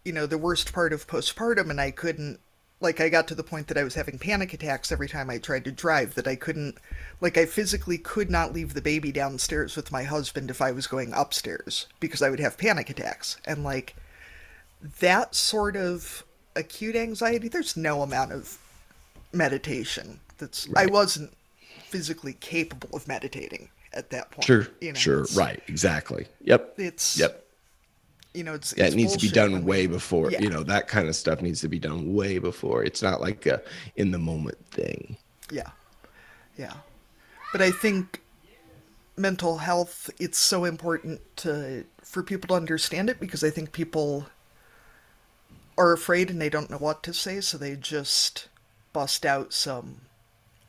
you know, the worst part of postpartum and I couldn't, like, I got to the point that I was having panic attacks every time I tried to drive, that I couldn't, like, I physically could not leave the baby downstairs with my husband if I was going upstairs because I would have panic attacks. And, like, that sort of acute anxiety, there's no amount of meditation that's, I wasn't physically capable of meditating at that point. sure, you know, sure, right, exactly. Yep, It's, yep. You know, it's, Yeah, it's it needs to be done way before. Yeah. You know, that kind of stuff needs to be done way before. It's not like a in the moment thing. Yeah. Yeah. But I think mental health it's so important to for people to understand it because I think people are afraid and they don't know what to say so they just bust out some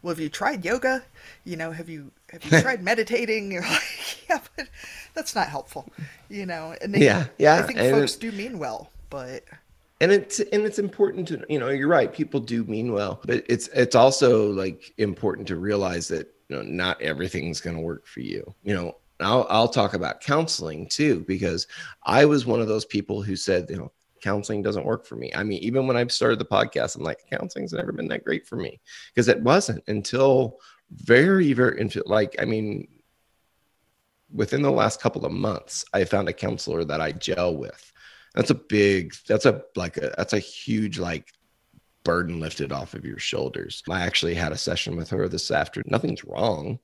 well have you tried yoga? You know have you have you (laughs) tried meditating? (laughs) You're like yeah but that's not helpful you know? And they, Yeah, yeah, i think and folks it- do mean well but and it's and it's important to you know you're right people do mean well but it's it's also like important to realize that you know not everything's going to work for you. You know I'll, I'll talk about counseling too because i was one of those people who said you know counseling doesn't work for me. I mean even when i started the podcast i'm like counseling's never been that great for me because it wasn't until very very like i mean within the last couple of months i found a counselor that i gel with. That's a big that's a like a that's a huge like burden lifted off of your shoulders. I actually had a session with her this afternoon. Nothing's wrong.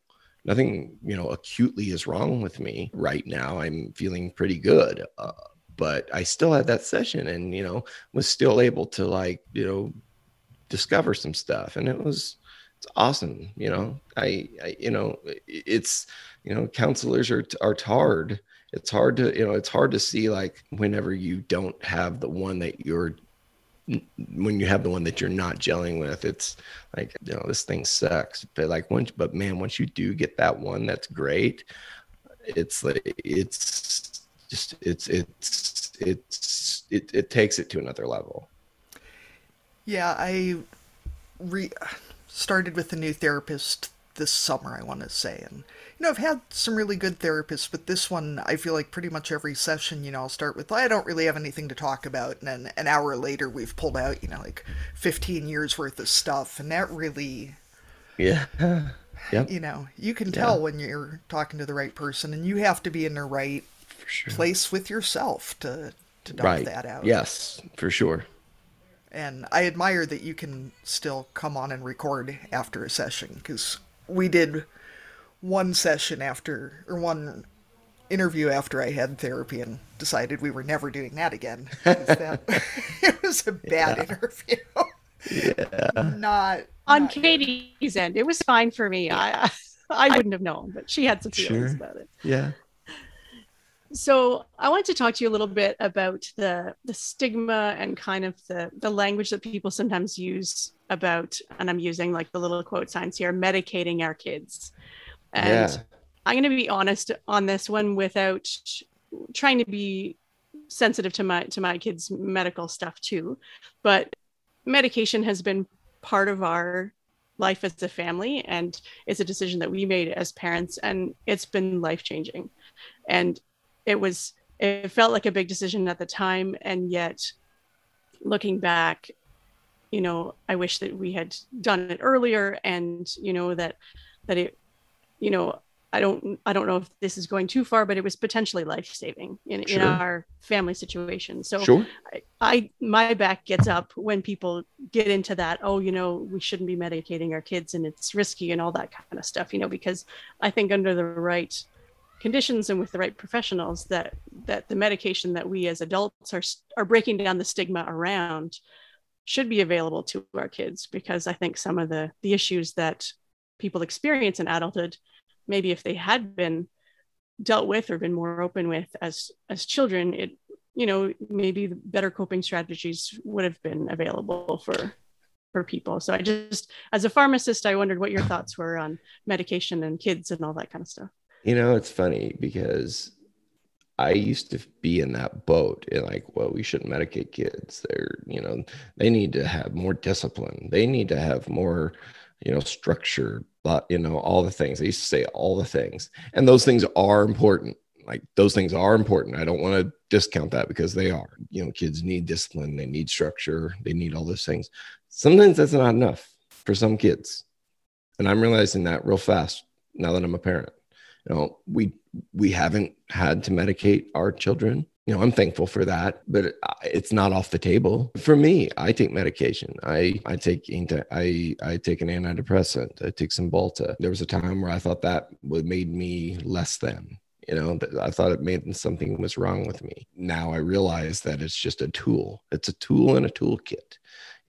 Nothing you know acutely is wrong with me right now. I'm feeling pretty good. Uh, but i still had that session and you know was still able to like you know discover some stuff and it was it's awesome you know? I, I you know it's you know counselors are are hard. It's hard to you know it's hard to see like whenever you don't have the one that you're when you have the one that you're not gelling with it's like you know this thing sucks. But like once but man once you do get that one that's great. It's like it's just it's it's it's it, it takes it to another level Yeah, I re- started with a new therapist this summer, I want to say. And, you know, I've had some really good therapists, but this one, I feel like pretty much every session, you know, I'll start with, I don't really have anything to talk about. And then an hour later, we've pulled out, you know, like 15 years worth of stuff. And that really, yeah (laughs) yep you know, you can tell when you're talking to the right person and you have to be in the right sure place with yourself to, to dump right that out. yes for sure and I admire that you can still come on and record after a session because we did one session after or one interview after I had therapy and decided we were never doing that again. that, (laughs) (laughs) it was a bad interview. yeah (laughs) Not On not good. Katie's end, it was fine for me. I I wouldn't have known, but she had some feelings Sure. about it. yeah So I wanted to talk to you a little bit about the the stigma and kind of the the language that people sometimes use about, and I'm using like the little quote signs here, medicating our kids. And yeah I'm going to be honest on this one without trying to be sensitive to my to my kids medical stuff too but medication has been part of our life as a family and it's a decision that we made as parents and it's been life changing and it was it felt like a big decision at the time and yet looking back you know i wish that we had done it earlier and you know that that it you know I don't I don't know if this is going too far, but it was potentially life saving in, sure. in our family situation. So sure. I, I, my back gets up when people get into that, oh, you know, we shouldn't be medicating our kids and it's risky and all that kind of stuff, you know, because I think under the right conditions and with the right professionals that that the medication that we as adults are are breaking down the stigma around should be available to our kids because I think some of the the issues that people experience in adulthood maybe if they had been dealt with or been more open with as as children it you know maybe better coping strategies would have been available for for people. So i just as a pharmacist i wondered what your thoughts were on medication and kids and all that kind of stuff you know it's funny because i used to be in that boat and like well we shouldn't medicate kids. They're you know they need to have more discipline. They need to have more you know structure but you know all the things. I used to say all the things and those things are important. Like those things are important. I don't want to discount that because they are. You know kids need discipline. They need structure. They need all those things. Sometimes that's not enough for some kids and i'm realizing that real fast now that i'm a parent you know we we haven't had to medicate our children. You know i'm thankful for that but it's not off the table. For me i take medication. I i take i i take an antidepressant. I take some Cymbalta. There was a time where i thought that would made me less than you know i thought it made something was wrong with me. Now i realize that it's just a tool. It's a tool in a toolkit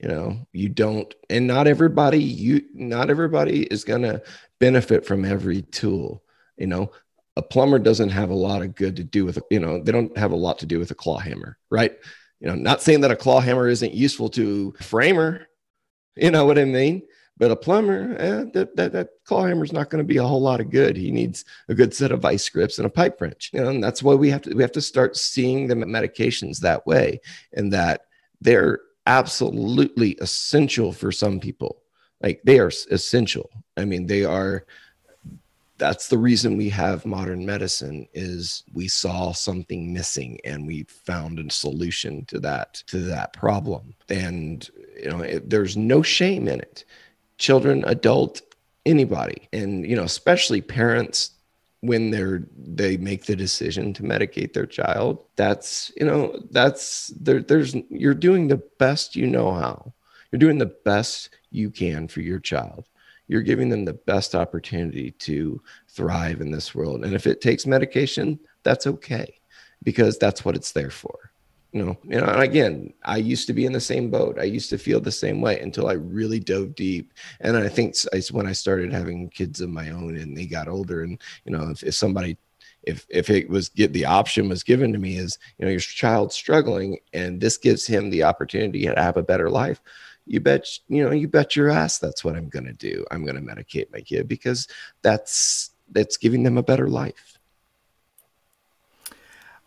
you know. You don't and not everybody you not everybody is going to benefit from every tool you know a plumber doesn't have a lot of good to do with you know they don't have a lot to do with a claw hammer right? You know not saying that a claw hammer isn't useful to a framer you know what i mean? But a plumber eh, that, that, that claw hammer is not going to be a whole lot of good. He needs a good set of vice grips and a pipe wrench you know and that's why we have to we have to start seeing the medications that way and that they're absolutely essential for some people. Like they are essential. I mean they are that's the reason we have modern medicine is we saw something missing and we found a solution to that to that problem. And you know it, there's no shame in it. Children adult anybody. And you know especially parents when they're they make the decision to medicate their child that's you know that's there, there's you're doing the best you know how. You're doing the best you can for your child you're giving them the best opportunity to thrive in this world. And if it takes medication, that's okay because that's what it's there for. You know, you know, and again, I used to be in the same boat. I used to feel the same way until I really dove deep. And I think when I started having kids of my own and they got older, and you know, if, if somebody if if it was get the option was given to me is you know your child's struggling and this gives him the opportunity to have a better life you bet you know you bet your ass that's what i'm going to do. I'm going to medicate my kid because that's that's giving them a better life.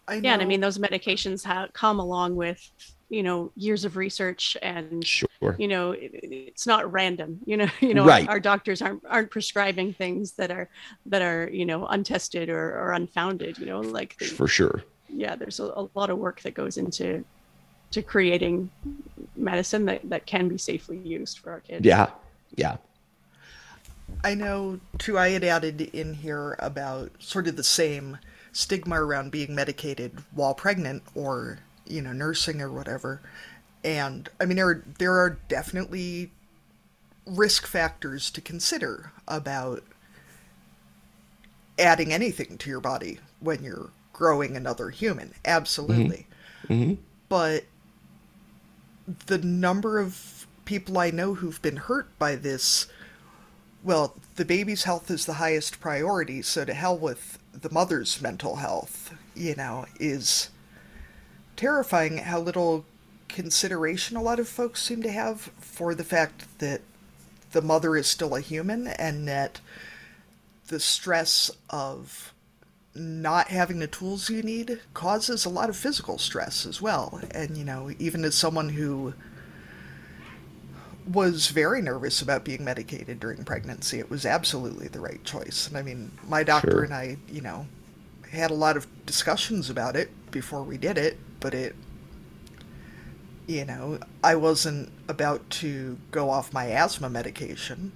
I yeah and i mean those medications have come along with you know years of research and sure. you know it, it's not random you know (laughs) you know right. our, our, doctors aren't aren't prescribing things that are that are you know untested or, or unfounded you know like for sure. Yeah there's a, a lot of work that goes into to creating medicine that, that can be safely used for our kids. Yeah. Yeah. I know too, I had added in here about sort of the same stigma around being medicated while pregnant or, you know, nursing or whatever. And I mean, there are, there are definitely risk factors to consider about adding anything to your body when you're growing another human. Absolutely. Mm-hmm. Mm-hmm. But the number of people I know who've been hurt by this, well, the baby's health is the highest priority, so to hell with the mother's mental health, you know, is terrifying how little consideration a lot of folks seem to have for the fact that the mother is still a human and that the stress of not having the tools you need causes a lot of physical stress as well. And, you know, even as someone who was very nervous about being medicated during pregnancy, it was absolutely the right choice. And I mean, my doctor Sure. and I, you know, had a lot of discussions about it before we did it, but it, you know, I wasn't about to go off my asthma medication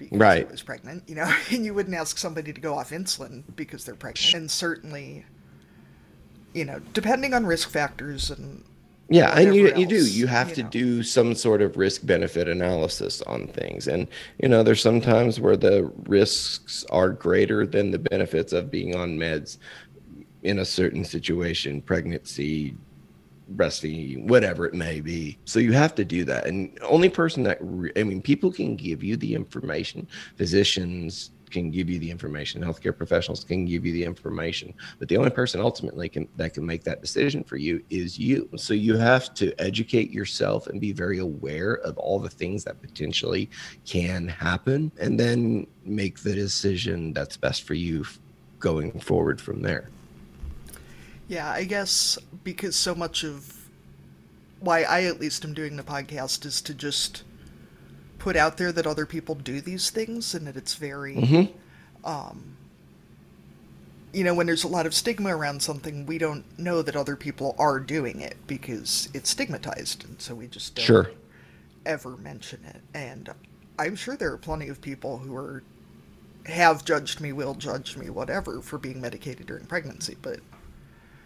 because Right. I was pregnant, you know, (laughs) and you wouldn't ask somebody to go off insulin because they're pregnant. And certainly, you know, depending on risk factors and Yeah, and you whatever you do. You have you to know. do some sort of risk benefit analysis on things. And you know, there's sometimes where the risks are greater than the benefits of being on meds in a certain situation, pregnancy, breastfeeding, whatever it may be. So you have to do that. And only person that re- I mean, people can give you the information, physicians can give you the information, healthcare professionals can give you the information, but the only person ultimately can that can make that decision for you is you. So you have to educate yourself and be very aware of all the things that potentially can happen and then make the decision that's best for you going forward from there. Yeah, I guess because so much of why I at least am doing the podcast is to just put out there that other people do these things and that it's very Mhm. um you know when there's a lot of stigma around something we don't know that other people are doing it because it's stigmatized and so we just don't Sure. ever mention it and i'm sure there are plenty of people who are have judged me will judge me whatever for being medicated during pregnancy but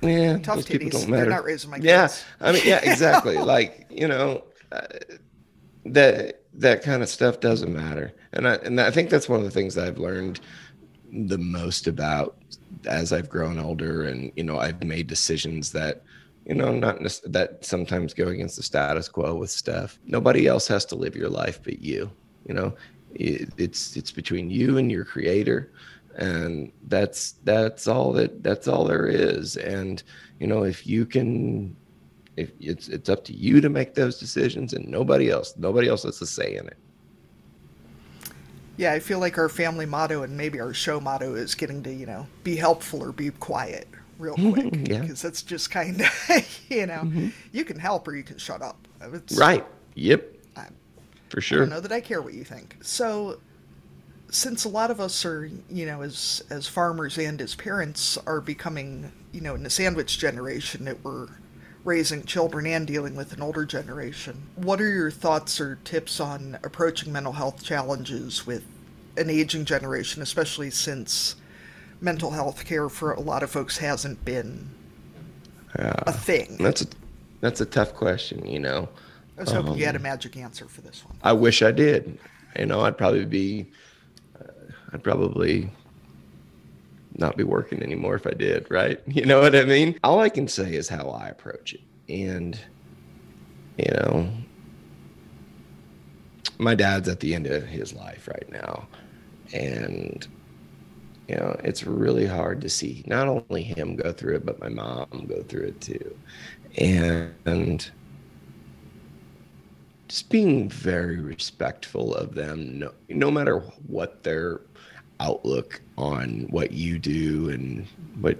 Yeah, Tough those people titties. don't They're matter. not raising my Yeah. I mean, yeah, (laughs) exactly. like you know, uh, that that kind of stuff doesn't matter, and I and I think that's one of the things that I've learned the most about as I've grown older, and you know, I've made decisions that you know not that sometimes go against the status quo with stuff. Nobody else has to live your life but you. You know, it, it's it's between you and your creator and that's that's all that that's all there is and you know if you can if it's it's up to you to make those decisions and nobody else nobody else has a say in it Yeah, I feel like our family motto and maybe our show motto is getting to, you know, be helpful or be quiet real mm-hmm, quick. Yeah. Because that's just kind of, (laughs) you know, mm-hmm. you can help or you can shut up. It's, right yep I- for I sure don't know that I care what you think. So, since a lot of us are, you know, as as farmers and as parents are becoming, you know, in the sandwich generation that we're raising children and dealing with an older generation, what are your thoughts or tips on approaching mental health challenges with an aging generation, especially since mental health care for a lot of folks hasn't been a thing? that's a that's a tough question you know I was hoping you had a um, magic answer for this one. i wish i did you know i'd probably be i'd probably not be working anymore if i did right? (laughs) You know what i mean? All i can say is how i approach it. And you know my dad's at the end of his life right now. And you know it's really hard to see not only him go through it but my mom go through it too. And just being very respectful of them no, no matter what their outlook on what you do and what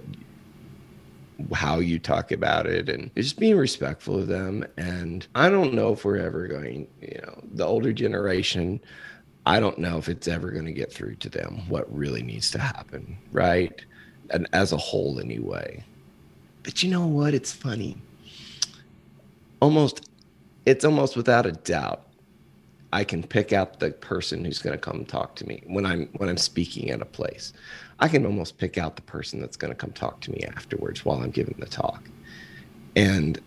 how you talk about it and just being respectful of them. And i don't know if we're ever going you know the older generation i don't know if it's ever going to get through to them what really needs to happen right? And as a whole anyway. But you know what? It's funny. Almost it's almost without a doubt I can pick out the person who's going to come talk to me when I'm when I'm speaking at a place. I can almost pick out the person that's going to come talk to me afterwards while I'm giving the talk. And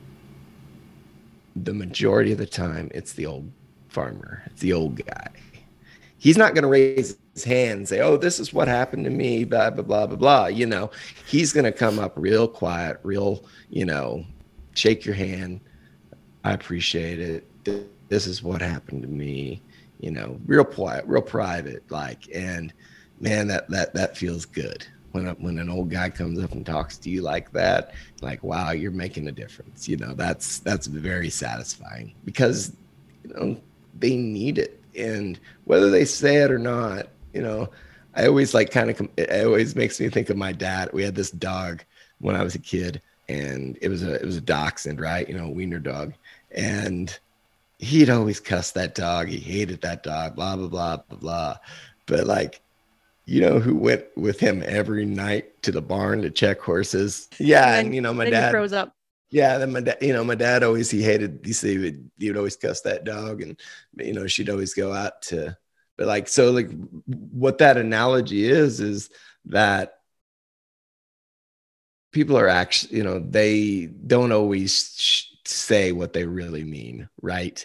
the majority of the time it's the old farmer, it's the old guy. He's not going to raise his hand and say, "Oh, this is what happened to me," blah blah blah blah blah. You know, he's going to come up real quiet, real, you know, shake your hand. I appreciate it. Th- This is what happened to me. You know, real quiet, real private, like, and man, that that that feels good when a, when an old guy comes up and talks to you like that. Like, wow, you're making a difference. You know, that's that's very satisfying because you know they need it, and whether they say it or not, you know, I always like kind of it always makes me think of my dad. We had this dog when I was a kid, and it was a it was a dachshund, right? You know, wiener dog, and he'd always cuss that dog. He hated that dog. Blah blah blah blah blah. But like, you know, who went with him every night to the barn to check horses? Yeah, and, and you know, my dad grows up. Yeah, then my dad, you know, my dad always he hated. He said he would, he would always cuss that dog, and you know, she'd always go out to but like, so like what that analogy is, is that people are actually, you know, they don't always sh- say what they really mean, right?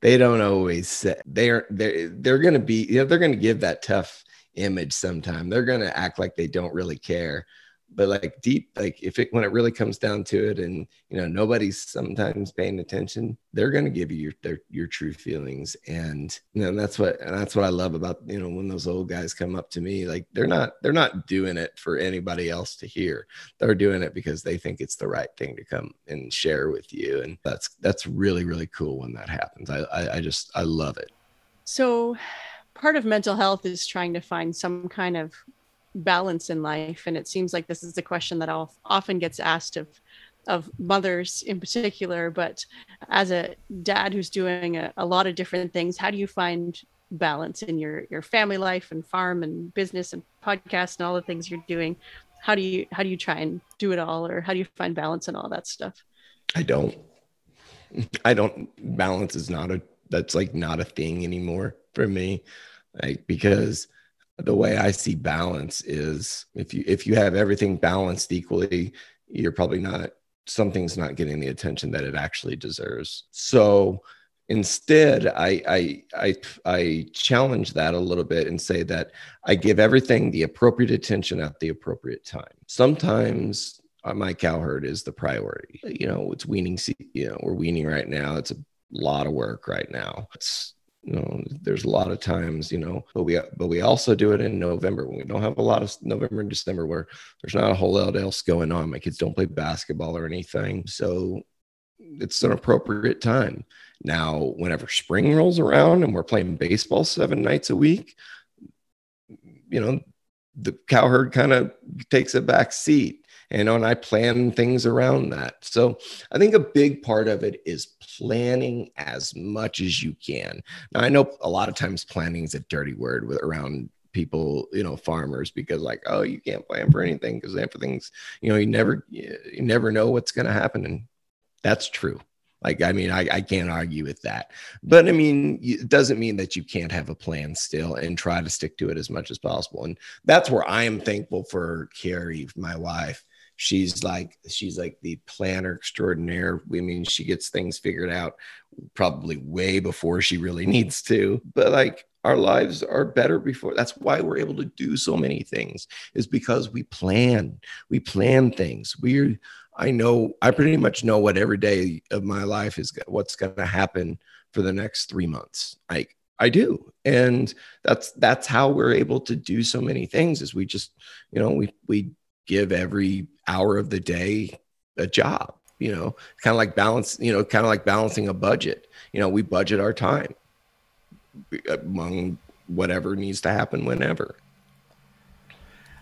They don't always say they're they're they're gonna be, you know, they're gonna give that tough image sometime. They're gonna act like they don't really care but like deep like if it when it really comes down to it and you know nobody's sometimes paying attention they're going to give you your their, your true feelings. And you know and that's what and that's what i love about you know when those old guys come up to me like they're not they're not doing it for anybody else to hear. They're doing it because they think it's the right thing to come and share with you. And that's that's really really cool when that happens. I i, I just i love it. So part of mental health is trying to find some kind of balance in life. And it seems like this is a question that often gets asked of of mothers in particular. But as a dad who's doing a, a, lot of different things how do you find balance in your your family life and farm and business and podcast and all the things you're doing? How do you how do you try and do it all or how do you find balance in all that stuff? I don't. I don't balance is not a that's like not a thing anymore for me. Like because the way I see balance is if you if you have everything balanced equally, you're probably not something's not getting the attention that it actually deserves. So instead, I I I I challenge that a little bit and say that I give everything the appropriate attention at the appropriate time. Sometimes uh, my cow herd is the priority. You know, it's weaning. You know, we're weaning right now. It's a lot of work right now. It's you know there's a lot of times you know but we but we also do it in november when we don't have a lot of november and december where there's not a whole lot else going on. My kids don't play basketball or anything. So it's an appropriate time. Now whenever spring rolls around and we're playing baseball seven nights a week you know the cow herd kind of takes a back seat you know, and I plan things around that. So I think a big part of it is planning as much as you can. Now I know a lot of times planning is a dirty word with around people, you know, farmers because like, oh, you can't plan for anything because everything's, you know, you never you never know what's going to happen, and that's true. Like, I mean, I, I can't argue with that. But I mean, it doesn't mean that you can't have a plan still and try to stick to it as much as possible. And that's where I am thankful for Carrie, my wife, she's like she's like the planner extraordinaire. I mean she gets things figured out probably way before she really (laughs) needs to but like our lives are better before that's why we're able to do so many things is because we plan. We plan things. We're i know i pretty much know what every day of my life is what's going to happen for the next three months. Like I do. And that's that's how we're able to do so many things is we just, you know, we we give every hour of the day a job you know kind of like balance you know kind of like balancing a budget you know we budget our time uh, among whatever needs to happen whenever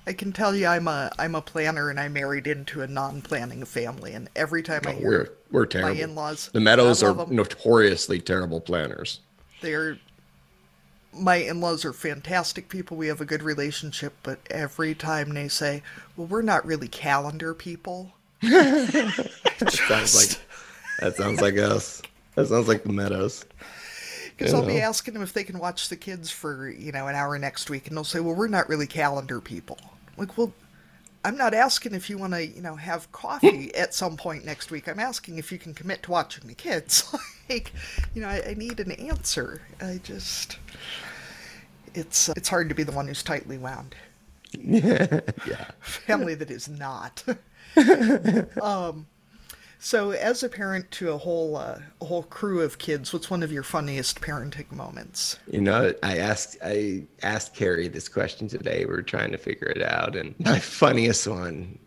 I can tell you I'm a I'm a planner and I married into a non-planning family and every time I oh, hear we're we're terrible. my in-laws the Medows are notoriously terrible planners. They're my in-laws are fantastic people. We have a good relationship but every time they say well we're not really calendar people. That sounds like that sounds like us. That sounds like the Medows. Because i'll know. be asking them if they can watch the kids for you know an hour next week and they'll say well we're not really calendar people. Like well i'm not asking if you want to you know have coffee (laughs) at some point next week i'm asking if you can commit to watching the kids (laughs) like you know I, I need an answer i just it's uh, it's hard to be the one who's tightly wound. (laughs) yeah. Family that is not. um, so as a parent to a whole uh, a whole crew of kids, what's one of your funniest parenting moments? You know, I asked I asked Carrie this question today. We are trying to figure it out, and my (laughs) funniest one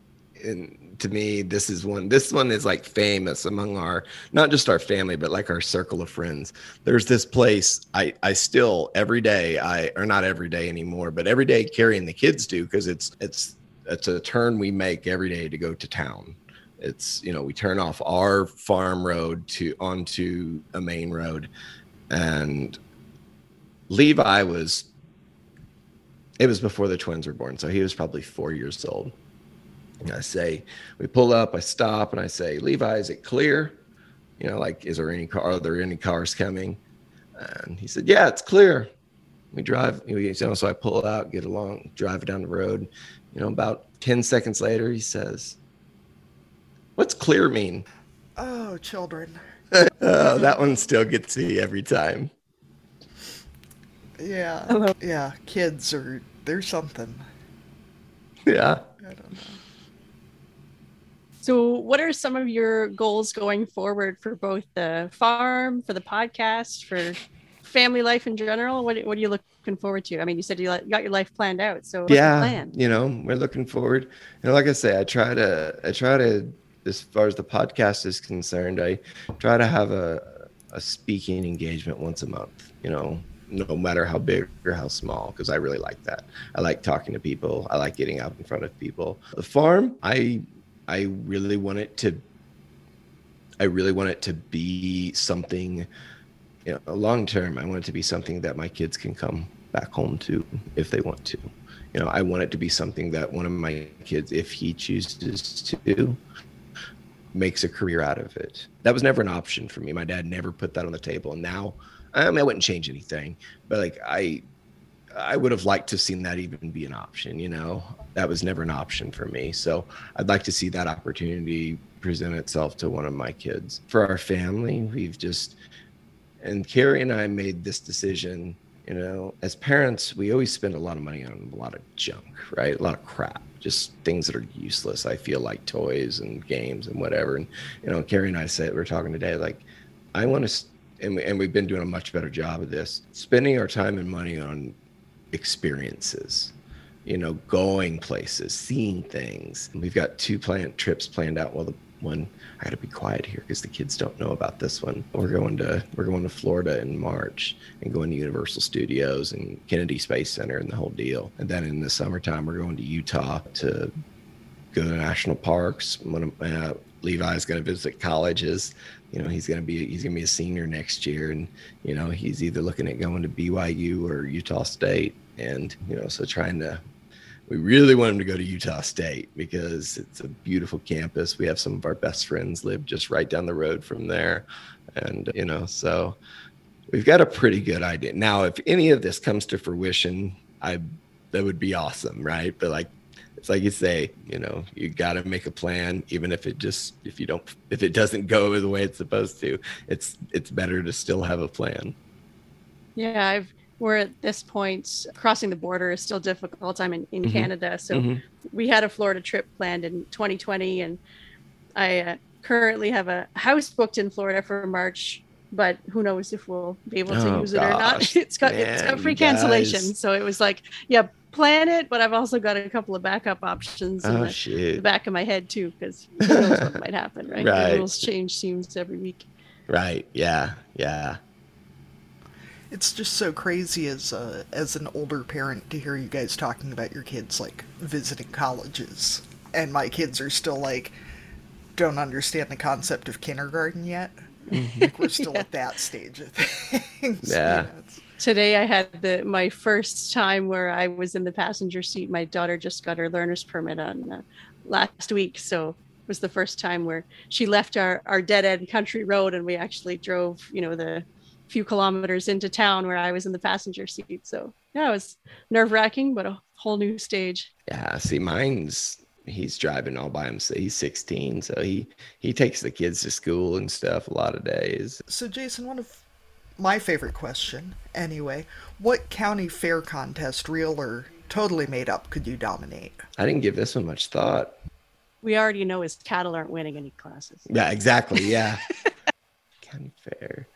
and to me this is one this one is like famous among our not just our family but like our circle of friends there's this place i i still every day i or not every day anymore but every day Carrie and the kids do because it's it's it's a turn we make every day to go to town it's you know we turn off our farm road to onto a main road and levi was it was before the twins were born so he was probably four years old and I say, we pull up, I stop, and I say, Levi, is it clear? You know, like, is there any car? Are there any cars coming? And he said, Yeah, it's clear. We drive, you know, so I pull out, get along, drive down the road. You know, about 10 seconds later, he says, What's clear mean? Oh, children. (laughs) oh, that one still gets me every time. Yeah. Hello. Yeah, kids are, they're something. Yeah. I don't know. So, what are some of your goals going forward for both the farm, for the podcast, for family life in general? What, what are you looking forward to? I mean, you said you got your life planned out. So, what's the yeah plan? you know we're looking forward you know like i say i try to i try to as far as the podcast is concerned i try to have a, a speaking engagement once a month you know no matter how big or how small because i really like that. I like talking to people. I like getting out in front of people. The farm i i really want it to i really want it to be something you know long term i want it to be something that my kids can come back home to if they want to. You know i want it to be something that one of my kids if he chooses to makes a career out of it. That was never an option for me. My dad never put that on the table. And now i mean i wouldn't change anything but like i i would have liked to have seen that even be an option you know? That was never an option for me. So i'd like to see that opportunity present itself to one of my kids. For our family we've just and carrie and i made this decision you know? As parents we always spend a lot of money on a lot of junk right? A lot of crap just things that are useless i feel like toys and games and whatever. And you know carrie and i said we are talking today like i want to and, we, and we've been doing a much better job of this spending our time and money on experiences you know going places seeing things. And we've got two planned trips planned out well the one i gotta be quiet here because the kids don't know about this one. We're going to we're going to florida in march and going to universal studios and kennedy space center and the whole deal. And then in the summertime we're going to utah to go to national parks. Of uh, levi's going to visit colleges. You know he's going to be he's going to be a senior next year. And you know he's either looking at going to byu or utah state. And you know so trying to we really want him to go to Utah State because it's a beautiful campus. We have some of our best friends live just right down the road from there. And, you know, so we've got a pretty good idea. Now, if any of this comes to fruition, I that would be awesome, right? But like it's like you say, you know, you got to make a plan even if it just if you don't if it doesn't go the way it's supposed to. It's it's better to still have a plan. Yeah, I've we're at this point crossing the border is still difficult. I'm in, in Mhm. Canada, so Mhm. we had a Florida trip planned in 2020, and I uh, currently have a house booked in Florida for March. But who knows if we'll be able to Oh, use it or not? (laughs) It's got it's man, got free cancellation, guys. so it was like, yeah, plan it. But I've also got a couple of backup options in Oh the, the back of my head too, because who knows what (laughs) might happen, right? Right. The rules change seems every week. Right. Yeah. Yeah. It's just so crazy as a, as an older parent to hear you guys talking about your kids like visiting colleges, and my kids are still like don't understand the concept of kindergarten yet. Like we're still Yeah. (laughs) at that stage of things. you Yeah. know, today i had the my first time where i was in the passenger seat my daughter just got her learner's permit on uh, last week so it was the first time where she left our our dead end country road and we actually drove you know the few kilometers into town where i was in the passenger seat so yeah it was nerve wracking but a whole new stage Yeah, see, mine's he's driving all by himself. He's 16, so he he takes the kids to school and stuff a lot of days. So, Jason, one of my favorite question, anyway, what county fair contest, real or totally made up, could you dominate? I didn't give this one much thought. we already know his cattle aren't winning any classes Yeah, exactly. Yeah. (laughs) County fair.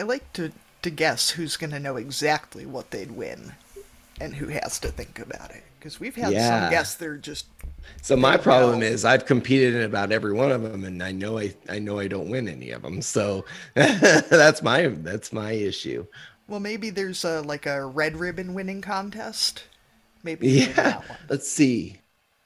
I like to to guess who's going to know exactly what they'd win, and who has to think about it. Because we've had Yeah. some guests that are just So my problem is I've competed in about every one of them, and I know I I know I don't win any of them. So (laughs) that's my that's my issue. Well, maybe there's a like a red ribbon winning contest. Maybe (laughs) yeah. Let's see.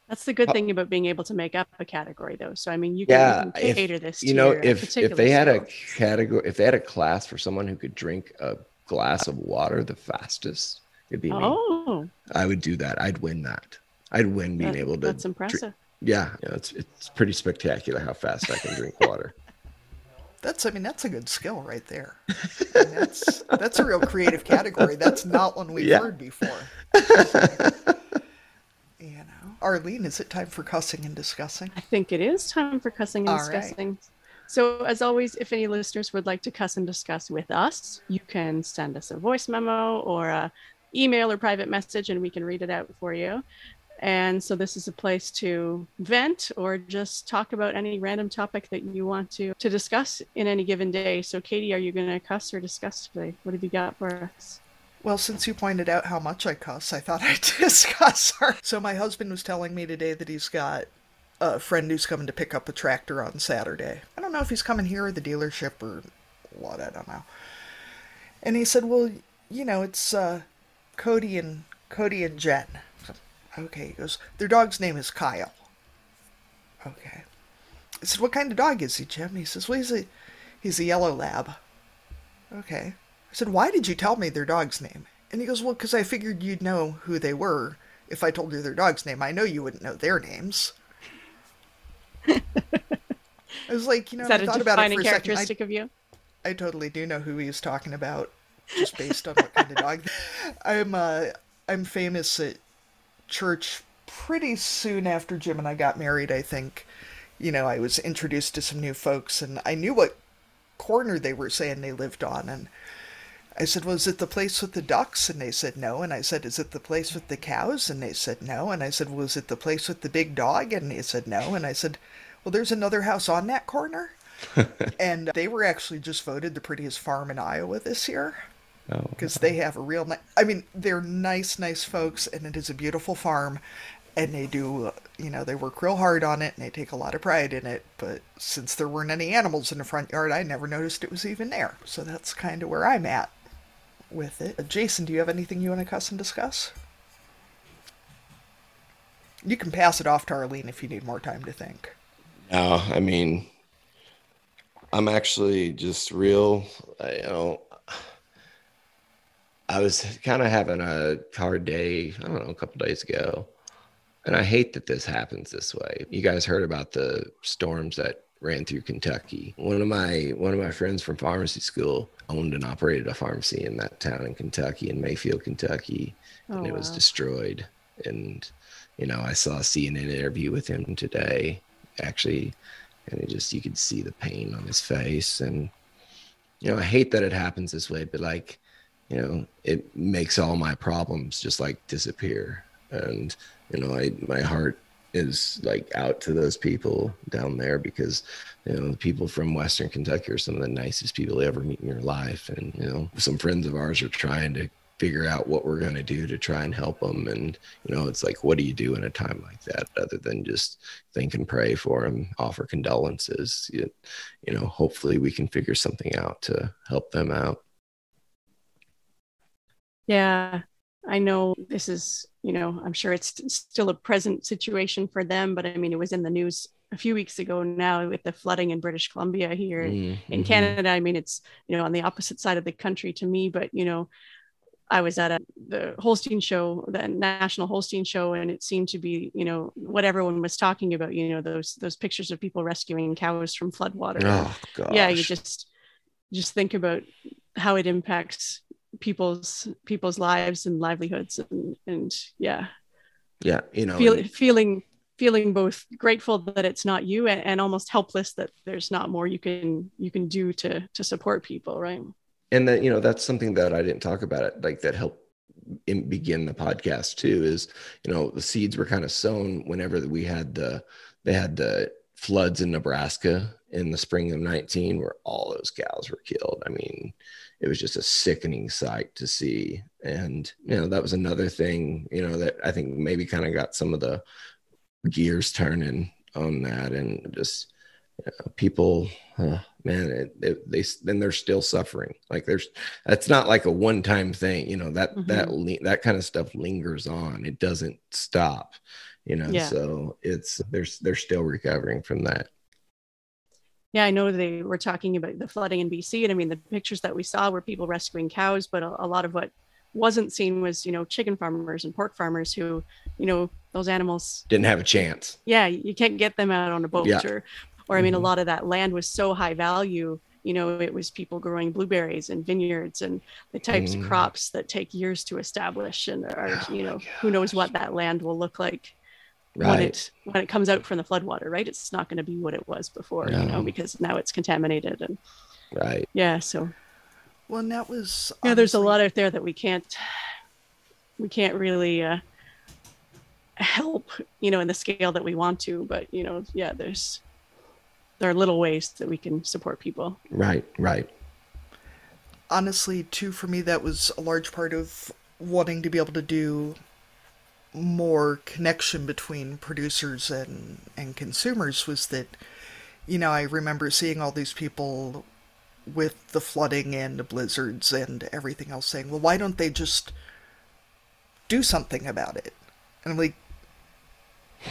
That's the good uh thing about being able to make up a category, though. So I mean, you can, yeah, you can cater if, this. You know, your if if they had skill. a category, if they had a class for someone who could drink a glass of water the fastest, it'd be me. oh, I would do that. I'd win that. I'd win being that- able to. that's drink- impressive. yeah, yeah, it's it's pretty spectacular how fast I can drink water. (laughs) That's I mean that's a good skill right there. (laughs) I mean, that's that's a real creative category. That's not one we've Yeah. heard before. (laughs) Arlene, is it time for cussing and discussing? I think it is time for cussing and All right. discussing. So, as always, if any listeners would like to cuss and discuss with us, you can send us a voice memo or a email or private message, and we can read it out for you. And so, this is a place to vent or just talk about any random topic that you want to to discuss in any given day. So, Katie, are you going to cuss or discuss today? What have you got for us? Well, since you pointed out how much I cuss, I thought (laughs) I'd discuss her. So my husband was telling me today that he's got a friend who's coming to pick up a tractor on Saturday. I don't know if he's coming here or the dealership or what, I don't know. And he said, "Well, you know, it's uh, Cody and Cody and Jen." Okay, he goes, "Their dog's name is Kyle." Okay. I said, "What kind of dog is he, Jim?" He says, "Well, he's a he's a yellow lab." Okay. I said, Why did you tell me their dog's name? And he goes, Well, because I figured you'd know who they were if I told you their dog's name. I know you wouldn't know their names. (laughs) I was like, you know, Is that I a thought about it for a second. I, characteristic of you? I totally do know who he was talking about, just based on what kind of dog. (laughs) I'm uh, I'm famous at church pretty soon after Jim and I got married. I think, you know, I was introduced to some new folks, and I knew what corner they were saying they lived on, and I said, "Was it the place with the ducks?" And they said no. And I said, "Is it the place with the cows?" And they said no. And I said, "Was it the place with the big dog?" And they said no. And I said, "Well, there's another house on that corner." (laughs) and they were actually just voted the prettiest farm in Iowa this year Oh, because they have a real ni- I mean, they're nice, nice folks, and it is a beautiful farm. And they do, you know, they work real hard on it and they take a lot of pride in it. But since there weren't any animals in the front yard, I never noticed it was even there. So that's kind of where I'm at with it. Uh, Jason, do you have anything you want to cuss and discuss? You can pass it off to Arlene if you need more time to think. No, I mean, I'm actually just real. I, you know, I was kind of having a hard day. I don't know, a couple days ago, and I hate that this happens this way. You guys heard about the storms that ran through Kentucky. One of my one of my friends from pharmacy school owned and operated a pharmacy in that town in Kentucky, in Mayfield, Kentucky, and Oh, it was wow. destroyed. And you know, I saw a CNN interview with him today, actually, and it just you could see the pain on his face. And you know, I hate that it happens this way, but like, you know, it makes all my problems just like disappear. And you know, I my heart is like out to those people down there because you know the people from western kentucky are some of the nicest people you ever meet in your life. And you know some friends of ours are trying to figure out what we're going to do to try and help them and you know it's like what do you do in a time like that other than just think and pray for them offer condolences? You, you know hopefully we can figure something out to help them out. Yeah, I know this is, you know, I'm sure it's still a present situation for them, but I mean, it was in the news a few weeks ago now with the flooding in British Columbia here in Mhm. Canada. I mean, it's, you know, on the opposite side of the country to me, but, you know, I was at a, the Holstein show, the National Holstein show, and it seemed to be, you know, what everyone was talking about, you know, those those pictures of people rescuing cows from floodwater. oh god yeah, you just just think about how it impacts people's people's lives and livelihoods and and yeah. Yeah you know feel, feeling feeling both grateful that it's not you and, and almost helpless that there's not more you can you can do to to support people right? And that you know that's something that i didn't talk about it like that helped in, begin the podcast too is you know the seeds were kind of sown whenever we had the they had the floods in nebraska in the spring of 19 where all those cows were killed. I mean it was just a sickening sight to see and you know that was another thing you know that i think maybe kind of got some of the gears turning on that and just you know, people uh, man it, it, they then they're still suffering like there's that's not like a one time thing you know that Mhm. that that kind of stuff lingers on it doesn't stop you know Yeah. so it's there's they're still recovering from that Yeah, I know they were talking about the flooding in BC, and I mean the pictures that we saw were people rescuing cows, but a, a lot of what wasn't seen was you know chicken farmers and pork farmers who, you know, those animals. didn't have a chance Yeah, you can't get them out on a boat, Yeah. or, or I mean, a Mhm. lot of that land was so high value. You know, it was people growing blueberries and vineyards and the types Mm. of crops that take years to establish, and are Oh you know who knows what that land will look like when it when it comes out from the floodwater, right? It's not going to be what it was before, you know, because now it's contaminated and right yeah. So Well, and that was yeah, there's a lot out there that we can't we can't really uh, help, you know, in the scale that we want to. But you know, yeah, there's there are little ways that we can support people. right right honestly too for me that was a large part of wanting to be able to do more connection between producers and and consumers was that you know I remember seeing all these people with the flooding and the blizzards and everything else saying well why don't they just do something about it and I'm like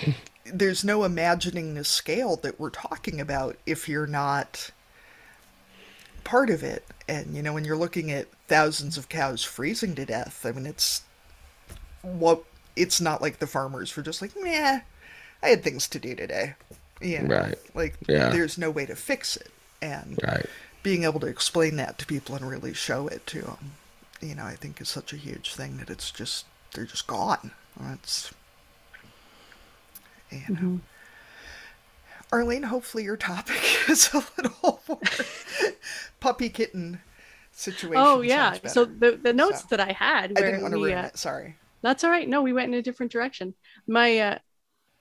(laughs) there's no imagining the scale that we're talking about if you're not part of it. And, you know, when you're looking at thousands of cows freezing to death, I mean, it's what it's not like the farmers were just like, meh, I had things to do today. You know, Right. Like, Yeah. there's no way to fix it. And right being able to explain that to people and really show it to them, you know, I think is such a huge thing that it's just, they're just gone. It's, you know. Mhm. Arlene, hopefully your topic (laughs) is a little more puppy kitten situation. Oh yeah. So the the notes So, that I had I where didn't want to we, ruin uh, it. Sorry. That's all right. No, we went in a different direction. My uh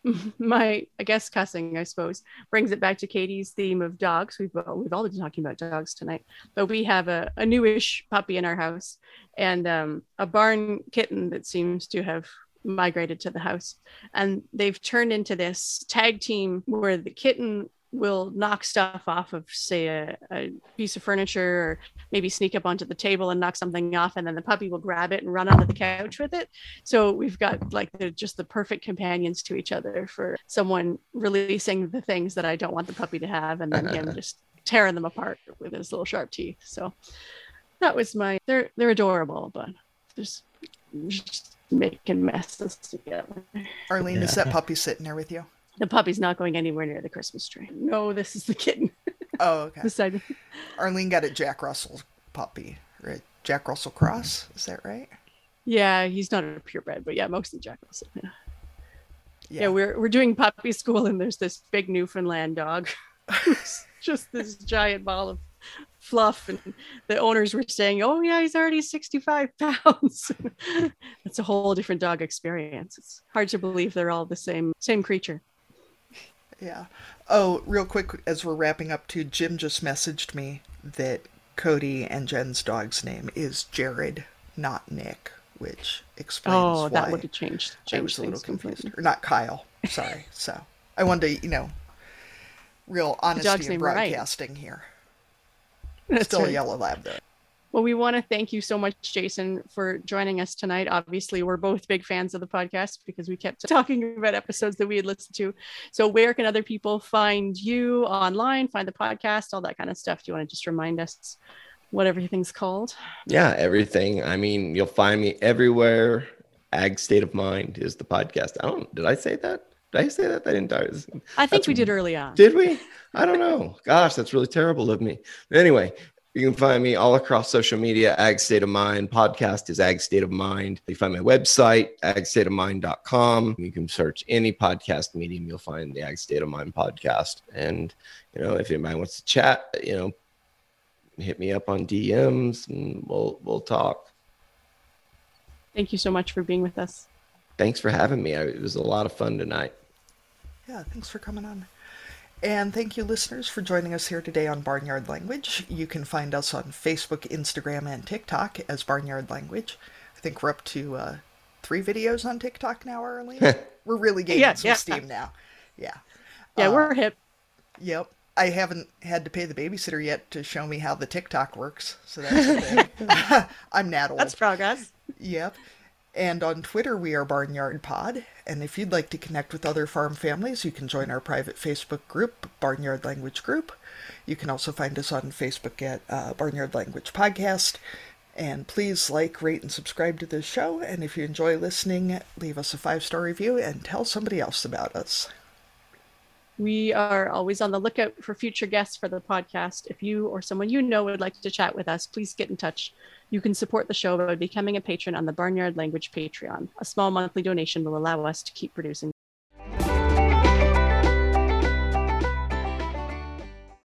(laughs) my I guess cussing, I suppose, brings it back to Katie's theme of dogs. We've uh, we've all been talking about dogs tonight, but we have a, a newish puppy in our house and um, a barn kitten that seems to have migrated to the house, and they've turned into this tag team where the kitten will knock stuff off of say a, a piece of furniture or maybe sneak up onto the table and knock something off and then the puppy will grab it and run onto the couch with it so we've got like they're just the perfect companions to each other for someone releasing the things that I don't want the puppy to have and then him (laughs) just tearing them apart with his little sharp teeth. So that was my they're they're adorable, but just, just making messes together. Arlene, is that puppy sitting there with you? The puppy's not going anywhere near the Christmas tree. No, this is the kitten Oh, okay. (laughs) beside me. Arlene got a Jack Russell puppy, right? Jack Russell Cross, is that right? Yeah, he's not a purebred, but yeah, mostly Jack Russell. Yeah. yeah, we're we're doing puppy school, and there's this big Newfoundland dog, (laughs) who's just this giant ball of fluff, and the owners were saying, "Oh yeah, he's already 65 pounds." (laughs) That's a whole different dog experience. It's hard to believe they're all the same same creature. Yeah. Oh, real quick, as we're wrapping up, too, Jim just messaged me that Cody and Jen's dog's name is Jared, not Nick, which explains Oh, why that would have changed. I was a little confused. completely. Or not Kyle. Sorry. (laughs) So I wanted to, you know, real honesty in name right. broadcasting here. That's Still right. a yellow lab though. Well, we want to thank you so much, Jason, for joining us tonight. Obviously, we're both big fans of the podcast because we kept (laughs) talking about episodes that we had listened to. So, where can other people find you online, find the podcast, all that kind of stuff? Do you want to just remind us what everything's called? Yeah, everything. I mean, you'll find me everywhere. Ag State of Mind is the podcast. I don't. Did I say that? Did I say that? that didn't. I think That's- we did early on. Did we? I don't know. Gosh, that's really terrible of me. Anyway, you can find me all across social media. Ag State of Mind podcast is Ag State of Mind. You find my website, agstateofmind.com. You can search any podcast medium. You'll find the Ag State of Mind podcast. And, you know, if anybody wants to chat, you know, hit me up on DMs and we'll, we'll talk. Thank you so much for being with us. Thanks for having me. I, it was a lot of fun tonight. Yeah, thanks for coming on. And thank you, listeners, for joining us here today on Barnyard Language. You can find us on Facebook, Instagram, and TikTok as Barnyard Language. I think we're up to uh, three videos on TikTok now, Arlene. (laughs) we're really gaining Yeah, some yeah. steam now. Yeah. Yeah, Uh, we're hip. Yep. I haven't had to pay the babysitter yet to show me how the TikTok works, so that's a thing. (laughs) (laughs) I'm not old. That's progress. Yep. And on Twitter, we are Barnyard Pod. And if you'd like to connect with other farm families, you can join our private Facebook group, Barnyard Language Group. You can also find us on Facebook at uh, Barnyard Language Podcast. And please like, rate, and subscribe to this show. And if you enjoy listening, leave us a five star review and tell somebody else about us. We are always on the lookout for future guests for the podcast. If you or someone you know would like to chat with us, please get in touch. You can support the show by becoming a patron on the Barnyard Language Patreon. A small monthly donation will allow us to keep producing